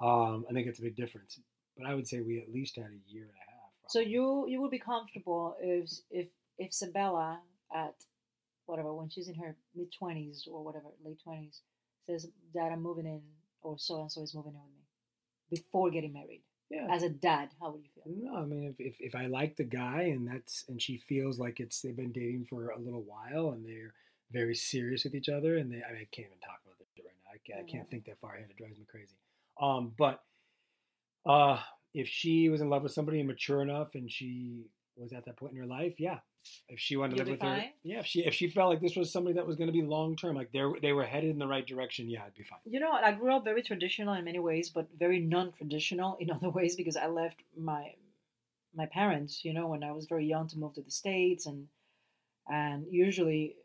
Um, I think it's a big difference. But I would say we at least had a year and a half. So you you would be comfortable if if if Sebella at whatever when she's in her mid twenties or whatever late twenties says, "Dad, I'm moving in," or so and so is moving in with me before getting married. Yeah. As a dad, how would you feel? No, I mean, if, if, if I like the guy and that's and she feels like it's they've been dating for a little while and they're very serious with each other and they I, mean, I can't even talk about this right now. I can't, I can't think that far ahead. It drives me crazy. Um, but uh, if she was in love with somebody and mature enough and she was at that point in her life, yeah. If she wanted to You'll live with her, yeah. If she if she felt like this was somebody that was going to be long term, like they they were headed in the right direction, yeah, I'd be fine. You know what? I grew up very traditional in many ways, but very non-traditional in other ways because I left my my parents, you know, when I was very young to move to the states, and and usually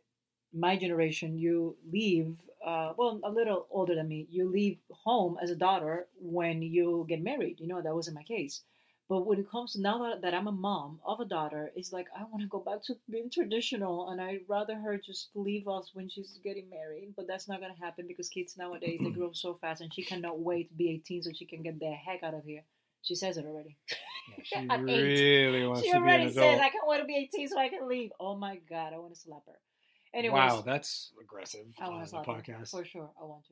my generation, you leave. Uh, well, a little older than me, you leave home as a daughter when you get married. You know, that wasn't my case. But when it comes to now that, that I'm a mom of a daughter, it's like I want to go back to being traditional, and I'd rather her just leave us when she's getting married. But that's not gonna happen because kids nowadays they grow so fast, and she cannot wait to be 18 so she can get the heck out of here. She says it already. Yeah, she At eight. really wants she to be an adult. She already says, "I can't wait to be 18 so I can leave." Oh my god, I want to slap her. Anyways, wow, that's aggressive I want to slap her podcast. for sure. I want to.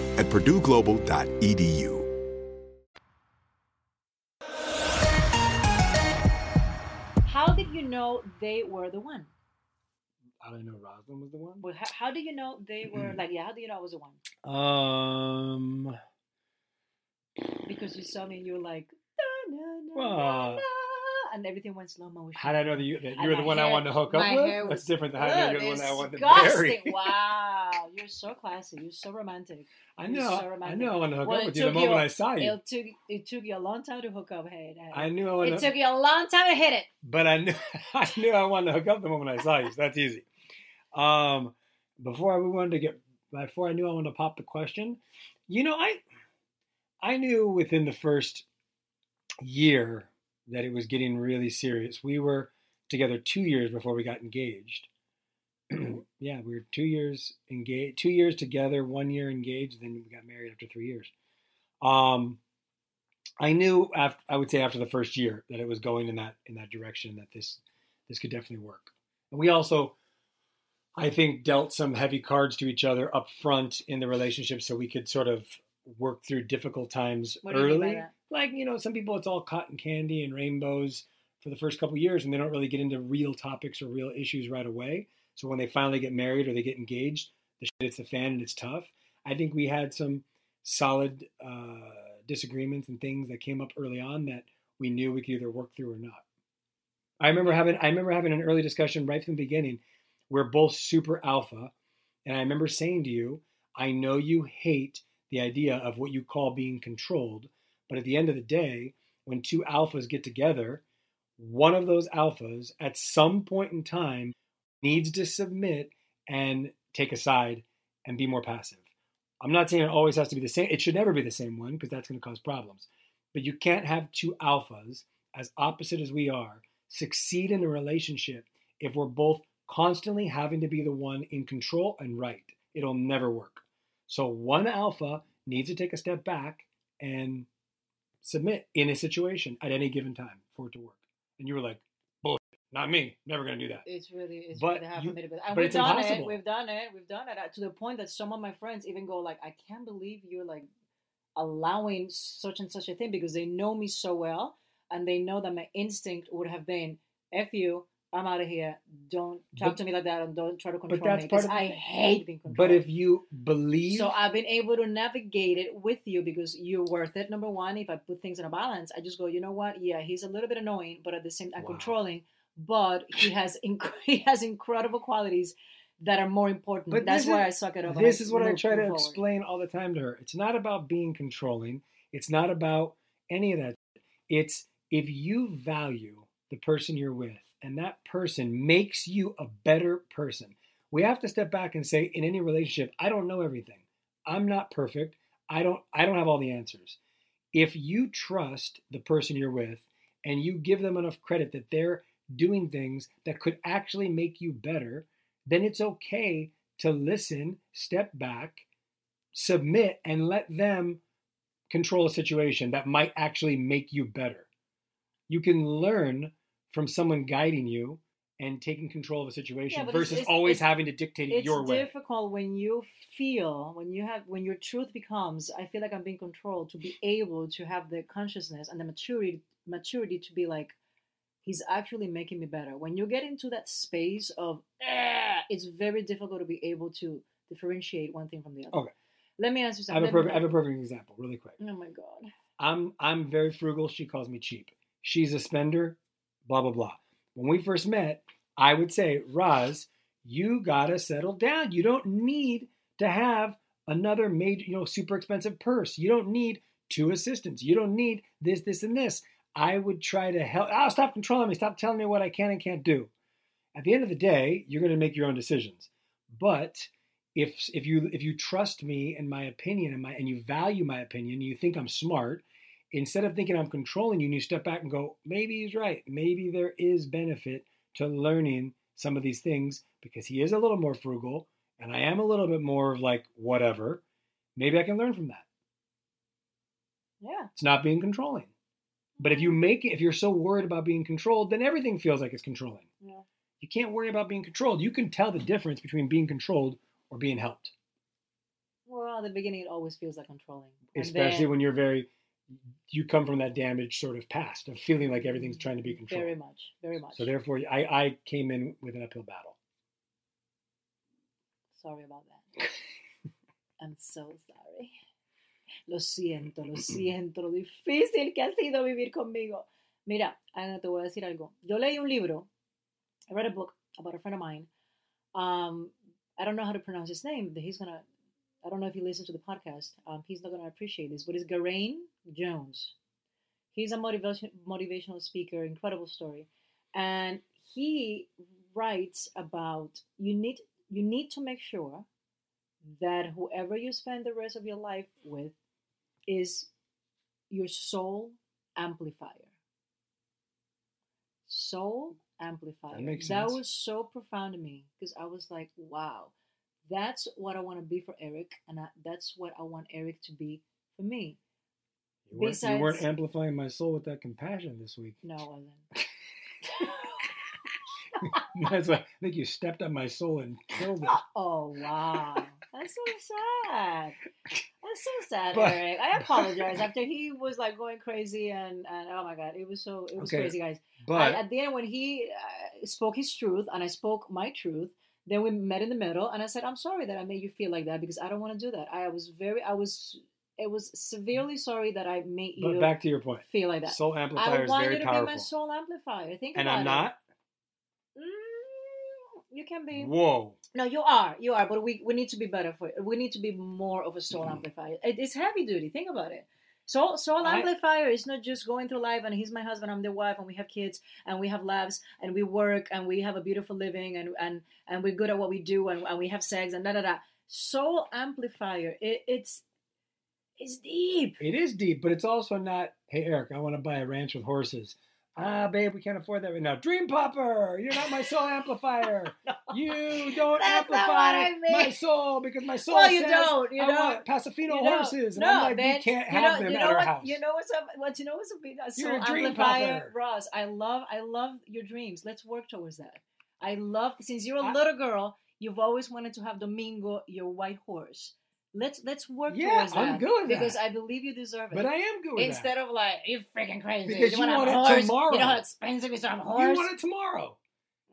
at purdueglobal.edu. How did you know they were the one? How do I know Roselyn was the one? Well, how, how do you know they were like? Yeah, how do you know I was the one? Um, Because you saw me and you were like, "Da, na, na, na, Well, na," and everything went slow motion. how did I know that you, that you were the one I wanted to hook up with? hair That's different than how I know you're the one I wanted to marry. Wow, you're so classy. You're so romantic. I know. so I romantic. knew I wanted to hook Well, up with you the moment you- I saw you. It took it took you a long time to hook up. Hey. I knew I wanted It to, took you a long time to hit it. but I knew I knew I wanted to hook up the moment I saw you. So that's easy. Um, before we wanted to get before I knew I wanted to pop the question, you know, I I knew within the first year that it was getting really serious. We were together two years before we got engaged. yeah, we were two years engaged, two years together, one year engaged, then we got married after three years. Um, I knew after I would say after the first year that it was going in that in that direction that this this could definitely work. And we also I think dealt some heavy cards to each other up front in the relationship so we could sort of work through difficult times What do you mean by early. Like, you know, some people it's all cotton candy and rainbows for the first couple years and they don't really get into real topics or real issues right away. So when they finally get married or they get engaged, the shit hits the fan and it's tough. I think we had some solid uh, disagreements and things that came up early on that we knew we could either work through or not. I remember having I remember having an early discussion right from the beginning. We're both super alpha, and I remember saying to you, I know you hate the idea of what you call being controlled, but at the end of the day, when two alphas get together, one of those alphas at some point in time needs to submit and take a side and be more passive. I'm not saying it always has to be the same. It should never be the same one because that's going to cause problems. But you can't have two alphas as opposite as we are, succeed in a relationship if we're both constantly having to be the one in control and right. It'll never work. So one alpha needs to take a step back and submit in a situation at any given time for it to work. And you were like, bullshit, not me, never gonna do that. It's really, it's But really you- to but we've it's done impossible. it. We've done it. We've done it uh, to the point that some of my friends even go like, "I can't believe you're like allowing such and such a thing," because they know me so well, and they know that my instinct would have been, "F you, I'm out of here. Don't talk But- to me like that, and don't try to control that's me." part Because of I hate being controlled. But if you believe So I've been able to navigate it with you because you're worth it. Number one, if I put things in a balance, I just go, you know what? Yeah, he's a little bit annoying, but at the same time Wow. controlling. But he has inc- he has incredible qualities that are more important. But That's why is- I suck it up. This is what I try to forward. explain all the time to her. It's not about being controlling. It's not about any of that. It's if you value the person you're with and that person makes you a better person. We have to step back and say in any relationship, I don't know everything. I'm not perfect. I don't I don't have all the answers. If you trust the person you're with and you give them enough credit that they're doing things that could actually make you better, then it's okay to listen, step back, submit, and let them control a situation that might actually make you better. You can learn from someone guiding you and taking control of a situation Yeah, but it's- versus it's- always it's- having to dictate it your way. It's difficult when you feel when you have when your truth becomes I feel like I'm being controlled to be able to have the consciousness and the maturity maturity to be like he's actually making me better. When you get into that space of "Ah," it's very difficult to be able to differentiate one thing from the other. Okay. Let me ask you I have, something. a perfect, I have a perfect example, really quick. Oh my god. I'm I'm very frugal. She calls me cheap. She's a spender. Blah blah blah. When we first met, I would say, Roz, you gotta settle down. You don't need to have another major, you know, super expensive purse. You don't need two assistants. You don't need this, this, and this. I would try to help. Oh, stop controlling me. Stop telling me what I can and can't do. At the end of the day, you're going to make your own decisions. But if if you if you trust me and my opinion and my and you value my opinion, you think I'm smart, instead of thinking I'm controlling you, and you step back and go, maybe he's right. Maybe there is benefit to learning some of these things because he is a little more frugal and I am a little bit more of like whatever. Maybe I can learn from that. Yeah. It's not being controlling. But if you mm-hmm. make it, if you're so worried about being controlled, then everything feels like it's controlling. Yeah. You can't worry about being controlled. You can tell the difference between being controlled or being helped, Well, at the beginning it always feels like controlling. Especially then- when you're very, you come from that damaged sort of past of feeling like everything's trying to be controlled. Very much. Very much. So therefore, I, I came in with an uphill battle. Sorry about that. I'm so sorry. Lo siento, lo siento, lo difícil que ha sido vivir conmigo. Mira, Ana, te voy a decir algo. Yo leí un libro. I read a book about a friend of mine. Um, I don't know how to pronounce his name, but he's gonna. I don't know if he listens to the podcast. Um, he's not gonna appreciate this, but it's Garain Jones. He's a motivation motivational speaker, incredible story, and he writes about you need you need to make sure that whoever you spend the rest of your life with is your soul amplifier. Soul amplifier. That makes That was so profound to me because I was like, wow, that's what I want to be for Eric, and I, that's what I want Eric to be for me. You weren't, you weren't amplifying my soul with that compassion this week. No, I wasn't. That's like, I think you stepped on my soul and killed it. Oh wow, that's so sad. That's so sad, But- Eric. I apologize. After he was like going crazy and and oh my god, it was so it was Okay, crazy, guys. But I, at the end, when he uh, spoke his truth and I spoke my truth, then we met in the middle, and I said, "I'm sorry that I made you feel like that because I don't want to do that. I was very, I was, it was severely sorry that I made but you back to your point. feel like that. Soul amplifier I is want very you to powerful. be my soul amplifier. Think and I'm it. not. Mm, you can be. Whoa. No, you are, you are, but we we need to be better for it. We need to be more of a soul amplifier. It, it's heavy duty. Think about it. Soul soul I- amplifier is not just going through life and he's my husband, I'm the wife, and we have kids and we have lives and we work and we have a beautiful living and and and we're good at what we do and, and we have sex and da da da. Soul amplifier, it, it's it's deep. It is deep, but it's also not. Hey, Eric, I want to buy a ranch with horses. Ah, babe, we can't afford that right now. Dream Popper, you're not my soul amplifier. You don't That's amplify I my soul because my soul Well, you says don't, you I don't. want Paso Fino You horses. And no, I'm like, man, we can't have them you at know our what, house. You know what's up? What you know what's up? A You're soul a dream amplifier, popper. Ross. I love, I love your dreams. Let's work towards that. I love since you're a I- little girl, you've always wanted to have Domingo, your white horse. Let's let's work Yeah, towards that I'm good with because that. I believe you deserve it. But I am good with Instead that. of like you're freaking crazy, Because you, you want, want it horse. tomorrow. You know how expensive is to have a horse. You want it tomorrow. Oh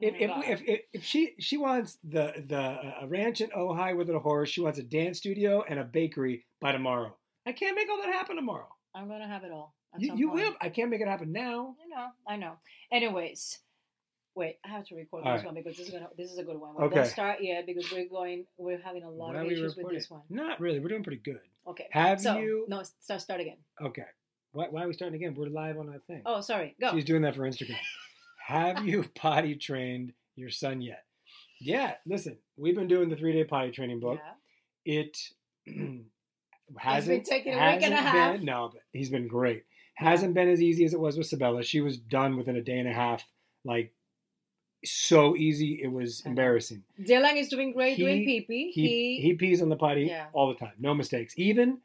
if, if, if, if, if she she wants the the a ranch in Ojai with a horse, she wants a dance studio and a bakery by tomorrow. I can't make all that happen tomorrow. I'm gonna have it all. You, you will. I can't make it happen now. I know, I know. Anyways, wait, I have to record All this right. one because this is gonna this is a good one. We Okay. don't start yet because we're going we're having a lot Why of issues with this one. Not really. We're doing pretty good. Okay. Have so, you- No, start start again. Okay. Why, why are we starting again? We're live on that thing. Oh, sorry. Go. She's doing that for Instagram. Have you potty trained your son yet? Yeah. Listen, we've been doing the three day potty training book. Yeah. It hasn't taking a week and a half. Been, no, but he's been great. Hasn't been as easy as it was with Sebella. She was done within a day and a half. Like so easy, it was embarrassing. Dylan is doing great doing pee pee. He he pees on the potty Yeah. all the time, no mistakes. Even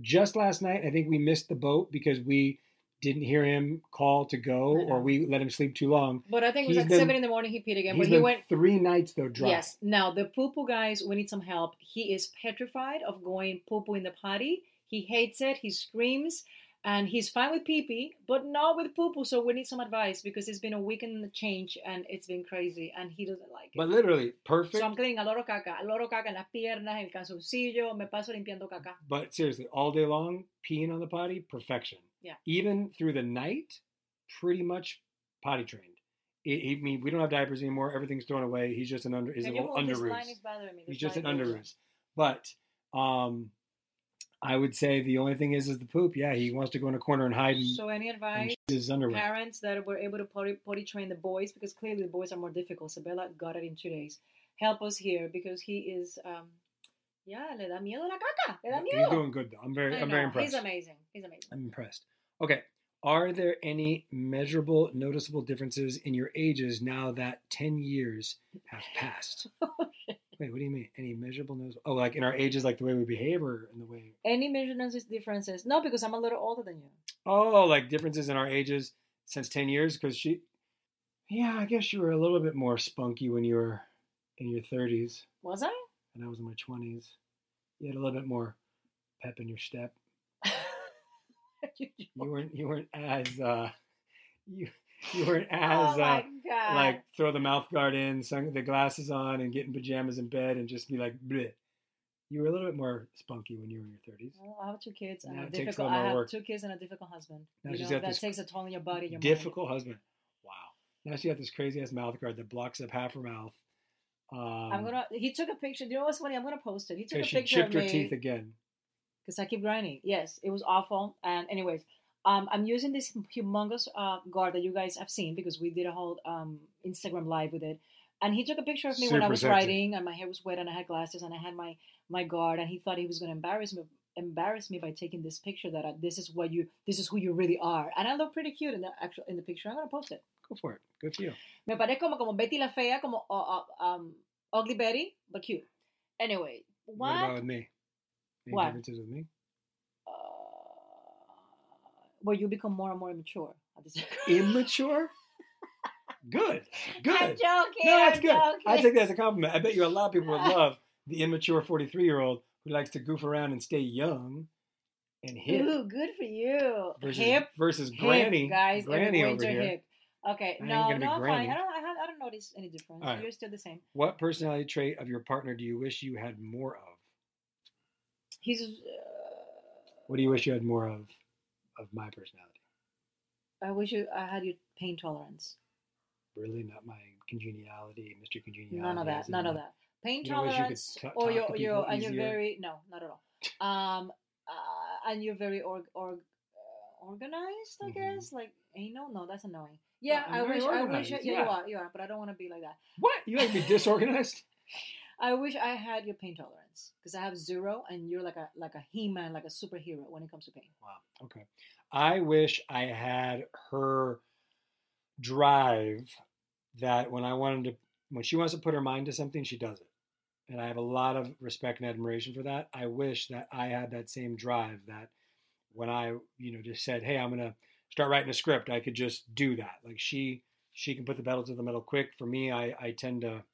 just last night, I think we missed the boat because we didn't hear him call to go, or we let him sleep too long. but I think it was he's at been- seven in the morning he peed again. But he been went three nights though dry. Yes. Now the poo poo guys, we need some help. He is petrified of going poo poo in the potty. He hates it. He screams, and he's fine with pee pee, but not with poo poo. So we need some advice because it's been a week and change, and it's been crazy, and he doesn't like it. But literally perfect. so I'm cleaning a lot of caca, a lot of caca en las piernas, el calzoncillo. Me paso limpiando caca. But seriously, all day long, peeing on the potty, perfection. Yeah. Even through the night, pretty much potty trained. I I mean, we don't have diapers anymore. Everything's thrown away. He's just an under. He's Can a you little underoos. line is bothering me. He's just an underoos. But um, I would say the only thing is is the poop. Yeah, he wants to go in a corner and hide and, So any advice? shit his underwear. parents that were able to potty, potty train the boys because clearly the boys are more difficult. Sebella got it in two days. Help us here because he is, um, yeah, le da miedo la caca. Le da He's doing good though. I'm very, I I'm very impressed. He's amazing. He's amazing. I'm impressed. Okay. Are there any measurable, noticeable differences in your ages now that 10 years have passed? Wait, what do you mean? Any measurable, noticeable? Oh, like in our ages, like the way we behave or in the way. Any measurements differences? No, because I'm a little older than you. Oh, like differences in our ages since 10 years? Because she. Yeah, I guess you were a little bit more spunky when you were in your 30s, Was I? and I was in my 20s. You had a little bit more pep in your step. You weren't. You weren't as. uh You. You weren't as. oh uh, like throw the mouth guard in, sun, the glasses on, and get in pajamas in bed and just be like, Bleh. you were a little bit more spunky when you were in your thirties. Well, I have two kids and Now a it takes a difficult. I have work. two kids and a difficult husband. Now you know, that takes a toll on your body. Your mind. Difficult husband. Wow. Now she got this crazy ass mouth guard that blocks up half her mouth. Um, I'm gonna. He took a picture. Do you know what's funny? I'm gonna post it. He took a she picture chipped of her me. teeth again. because I keep grinding. Yes, it was awful. And anyways, um, I'm using this humongous uh, guard that you guys have seen because we did a whole um, Instagram live with it. And he took a picture of me when I was sexy. riding, and my hair was wet, and I had glasses, and I had my my guard, and he thought he was going to embarrass me embarrass me by taking this picture that I, this is what you this is who you really are, and I look pretty cute in the actual in the picture. I'm gonna post it. Go for it. Good for you. Me parezco como como Betty la fea, como uh, uh, um, ugly Betty, but cute. Anyway, What, what? about with me? What? differences with me? Where you become more and more immature. Immature? Good. Good. I'm joking. No, that's I'm good. I take that as a compliment. I bet you a lot of people would love the immature 43 year old who likes to goof around and stay young and hip Ooh, good for you. versus hip, versus hip, granny. guys. granny everyone's over a here. hip. Okay, I no, no, fine. I don't, I, have, I don't notice any difference. Right. You're still the same. What personality trait of your partner do you wish you had more of? He's. Uh, What do you wish you had more of of my personality? I wish you, I had your pain tolerance. Really, not my congeniality, Mr. Congeniality. None of that. None of that. Pain You don't you tolerance, ta- or you're, you're, and you're very no, not at all. Um, uh, and you're very org, org, uh, organized, I Mhm. guess. Like anal, no, that's annoying. Yeah, I'm I wish, I wish, organized, yeah, you yeah. are, you are, but I don't want to be like that. What? You like to be disorganized? I wish I had your pain tolerance because I have zero, and you're like a like a he-man, like a superhero when it comes to pain. Wow. Okay. I wish I had her drive that when I wanted to, when she wants to put her mind to something, she does it. And I have a lot of respect and admiration for that. I wish that I had that same drive that when I, you know, just said, "Hey, I'm gonna start writing a script," I could just do that. Like she, she can put the pedal to the metal quick. For me, I, I tend to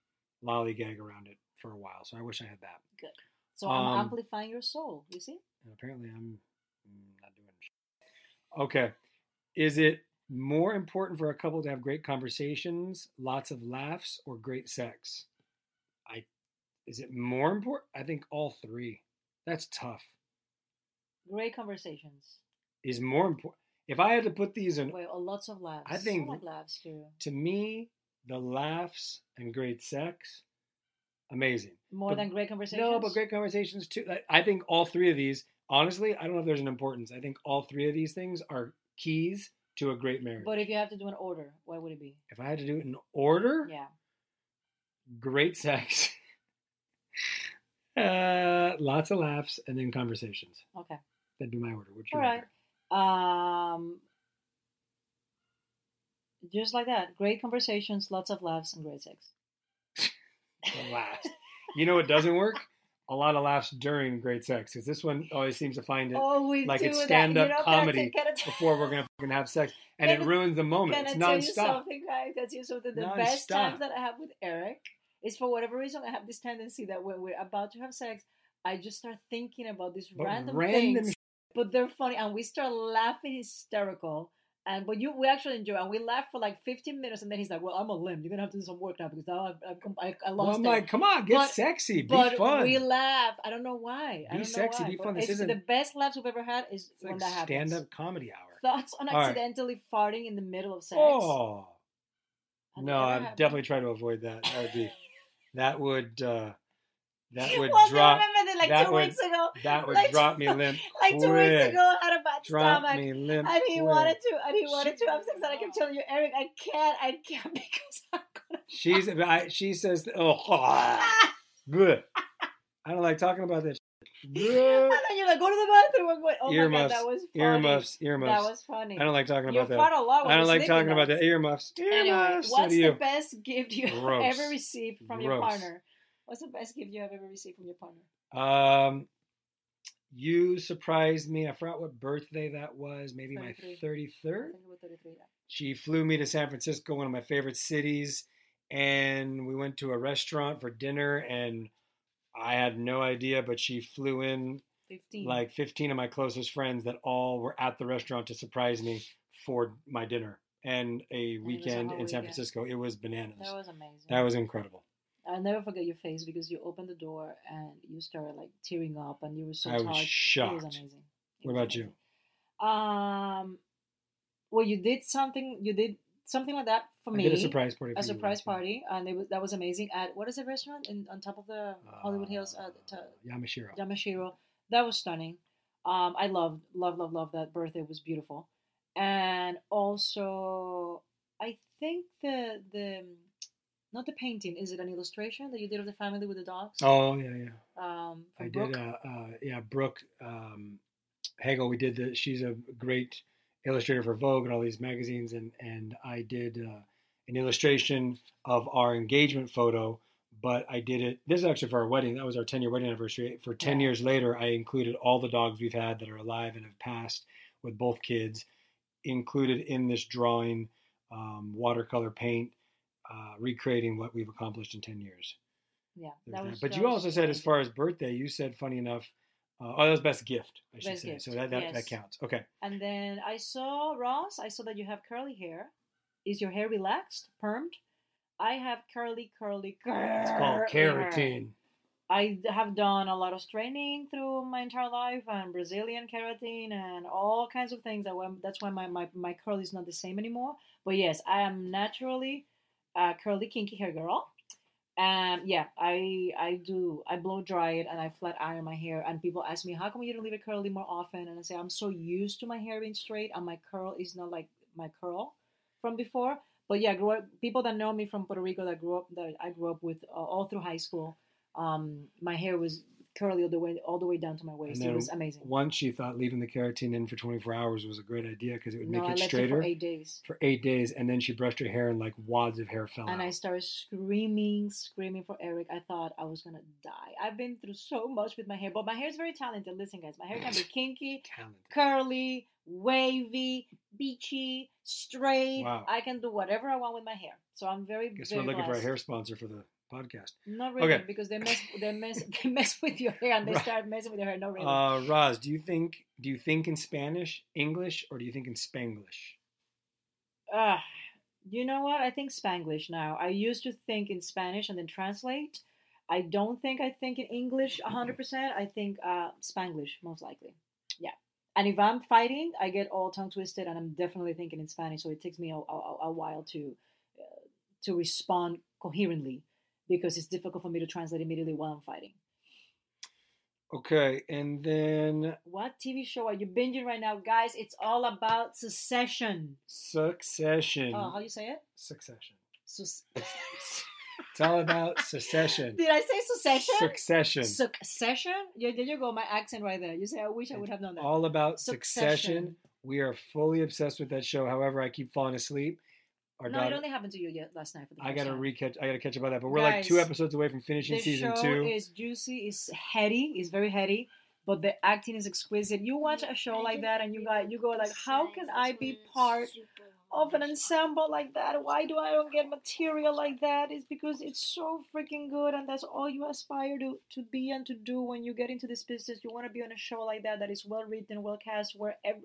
lollygag around it for a while. So I wish I had that. Good. So I'm Um, amplifying your soul. You see? And apparently, I'm mm, not doing it. Okay. Is it more important for a couple to have great conversations, lots of laughs, or great sex? I is it more important? I think all three. That's tough. Great conversations. Is more important. If I had to put these in, wait, Well, lots of laughs. I think- I like laughs too. to me, the laughs and great sex, amazing. More But- than great conversations. No, but great conversations too. I- think all three of these, honestly, I don't know if there's an importance. I think all three of these things are keys to a great marriage. But if you have to do an order, what would it be? if I had to do it in order, Yeah. great sex, uh, lots of laughs, and then conversations. Okay. That'd be my order. What's your All right. Um, just like that. Great conversations, lots of laughs, and great sex. The last. You know what doesn't work? A lot of laughs during great sex, because this one always seems to find it Oh, we like it's stand-up You know, comedy tell- can I tell- before we're gonna fucking have sex, and Can it ruins the moment. Can I It's tell you something, guys? Tell you something? The best Nonstop. times that I have with Eric is for whatever reason I have this tendency that when we're about to have sex, I just start thinking about these But random, random things, but they're funny, and we start laughing hysterical. And but you, we actually enjoy, and we laugh for like 15 minutes, and then he's like, "Well, I'm a limb. You're gonna have to do some work now because now I've, I've, com- I, I Well, lost I'm it." like, come on, get But- sexy, be but fun. we laugh. I don't know why. I Be sexy, why, be fun. This it's isn't- the best laughs we've ever had. Is when like that happens. stand-up comedy hour. Thoughts on All right. accidentally farting in the middle of sex. Oh no, I'm definitely try to avoid that. That would be, that would, uh, that would well, drop. I remember that like that two would- weeks ago. That would like drop me limp. Like two quick. weeks ago, I had a bad Drop stomach. me limp. And he quick. wanted to, and he wanted to have sex, and I kept telling you, Eric, I can't, I can't because I'm gonna. She's, I, she says, oh, good. I don't like talking about this. and then you're like, go to the bathroom. I'm going, oh my god, that was funny. earmuffs, earmuffs. That was funny. I don't like talking you about fart that. a lot. I don't like talking about that. Earmuffs. Anyway, Earmuffs. So what's the best gift you Gross. ever received from your partner? What's the best gift you have ever received from your partner? Um, you surprised me. I forgot what birthday that was. Maybe my 33rd. I think it was 33, yeah. She flew me to San Francisco, one of my favorite cities, and we went to a restaurant for dinner. And I had no idea, but she flew in 15. like 15 of my closest friends that all were at the restaurant to surprise me for my dinner and a weekend in San weekend. Francisco. It was bananas. that was amazing. That was incredible. I'll never forget your face because you opened the door and you started like tearing up and you were so I was touched. It was amazing. It What was about you? Um, well, you did something. You did something like that for I me. did a surprise party. A surprise party, and it was that was amazing. At what is the restaurant in on top of the Hollywood Hills? Uh, t- Yamashiro. Yamashiro. That was stunning. Um, I loved, love, love, love that birthday. It was beautiful, and also I think the the not the painting. Is it an illustration that you did of the family with the dogs? Oh yeah, yeah. Um, I Brooke? did. Uh, uh, yeah, Brooke um, Hagel. We did the. She's a great illustrator for Vogue and all these magazines, and and I did uh, an illustration of our engagement photo. But I did it. This is actually for our wedding. That was our 10 year wedding anniversary. For 10 Yeah. years later, I included all the dogs we've had that are alive and have passed with both kids, included in this drawing, um, watercolor paint, uh, recreating what we've accomplished in 10 years. Yeah, that that. was. But that you was also said, as far as birthday, you said, funny enough, uh, oh, that was best gift, I should Best say. gift, So that, that, yes. that counts. Okay. And then I saw Ross. I saw that you have curly hair. Is your hair relaxed, permed? I have curly, curly, curly. It's called keratin. I have done a lot of training through my entire life and Brazilian keratin and all kinds of things. That that's why my, my, my curl is not the same anymore. But yes, I am naturally a curly, kinky hair girl. And yeah, I I do. I blow dry it and I flat iron my hair. And people ask me, how come you don't leave it curly more often? And I say, I'm so used to my hair being straight and my curl is not like my curl from before. But yeah, up, people that know me from Puerto Rico that grew up that I grew up with uh, all through high school. Um, my hair was curly all the way all the way down to my waist. It was amazing. once she thought leaving the keratin in for 24 hours was a great idea because it would No, make I it left it straighter for eight days. for eight days, and then she brushed her hair and like wads of hair fell And out. I started screaming, screaming for Eric. I thought I was gonna die. I've been through so much with my hair, but my hair is very talented. Listen, guys, my hair can be kinky, Talented. curly, wavy, beachy, straight. Wow. I can do whatever I want with my hair. So I'm very, Guess very we're looking for a hair sponsor for the podcast. Not really, Okay. because they mess, they mess, they mess with your hair and they start messing with your hair. Not really. Uh, Roz, do you think do you think in Spanish, English, or do you think in Spanglish? Ah, you know what? I think Spanglish now. I used to think in Spanish and then translate. I don't think I think in English 100%. I think uh, Spanglish, most likely. Yeah. And if I'm fighting, I get all tongue twisted and I'm definitely thinking in Spanish. So it takes me a, a, a while to, uh, to respond coherently because it's difficult for me to translate immediately while I'm fighting. Okay, and then What TV show are you binging right now, guys? It's all about Succession. Succession. Oh, how do you say it? Succession. Sus- It's all about Succession. Did I say succession? Succession. Succession? Yeah, there you go. My accent right there. You say, I wish I would have known that. all about succession. Succession. We are fully obsessed with that show. However, I keep falling asleep. Our no, it only happened to you yet last night for the I gotta time. recatch. I gotta catch up on that. But we're like two episodes away from finishing The season show two. is juicy, is heady, is very heady, but the acting is exquisite. You watch a show like that and you got you go like, how can I be part of an ensemble like that? Why do I don't get material like that? It's because it's so freaking good and that's all you aspire to to be and to do when you get into this business. You want to be on a show like that that is well written, well cast, where every,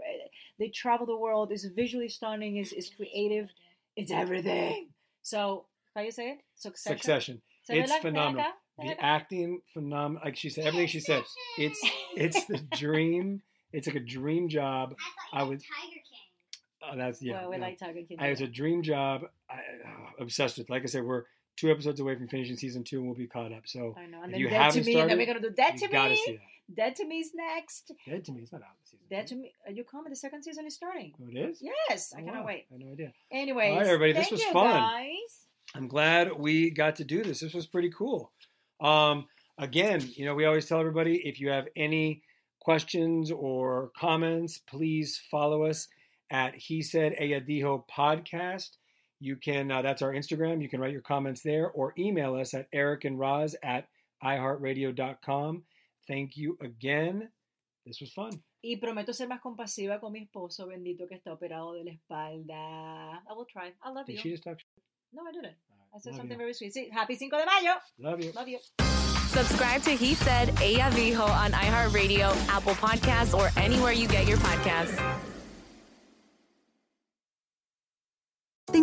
they travel the world, is visually stunning, is is creative, it's everything. So how you say it? Succession. Succession. Se ve It's la- phenomenal. acá, The acting phenomenal. Like she said, everything she said. It's it's the dream. It's like a dream job. I I would. Tiger King. Oh, that's yeah. well, we yeah. like Tiger King. I, it's a dream job. I, uh, obsessed with. Like I said, we're two episodes away from finishing season two, and we'll be caught up. So I know. And if then you Dead to haven't Me, and then started, we're gonna do Dead you to gotta Me. see that. Dead to Me is next. Dead to me. is not out this season. Dead to Me. Are you coming? The second season is starting. Oh, it is. Yes, I Oh, cannot wow. wait. I had no idea. Anyway, All right, everybody, this was fun. Guys. I'm glad we got to do this. This was pretty cool. Um, again, you know, we always tell everybody if you have any questions or comments, please follow us at He Said Ella Dijo podcast. You can, uh, that's our Instagram. You can write your comments there or email us at Eric and Roz at iHeartRadio.com. Thank you again. This was fun. Y prometo ser más compasiva con mi esposo bendito que está operado de la espalda. I will try. I love Did you. she just talk? shit? No, I didn't. I said Love something you. very sweet. Sí, happy Cinco de Mayo. Love you. Love you. Subscribe to He Said Ella Dijo on iHeartRadio, Apple Podcasts, or anywhere you get your podcasts.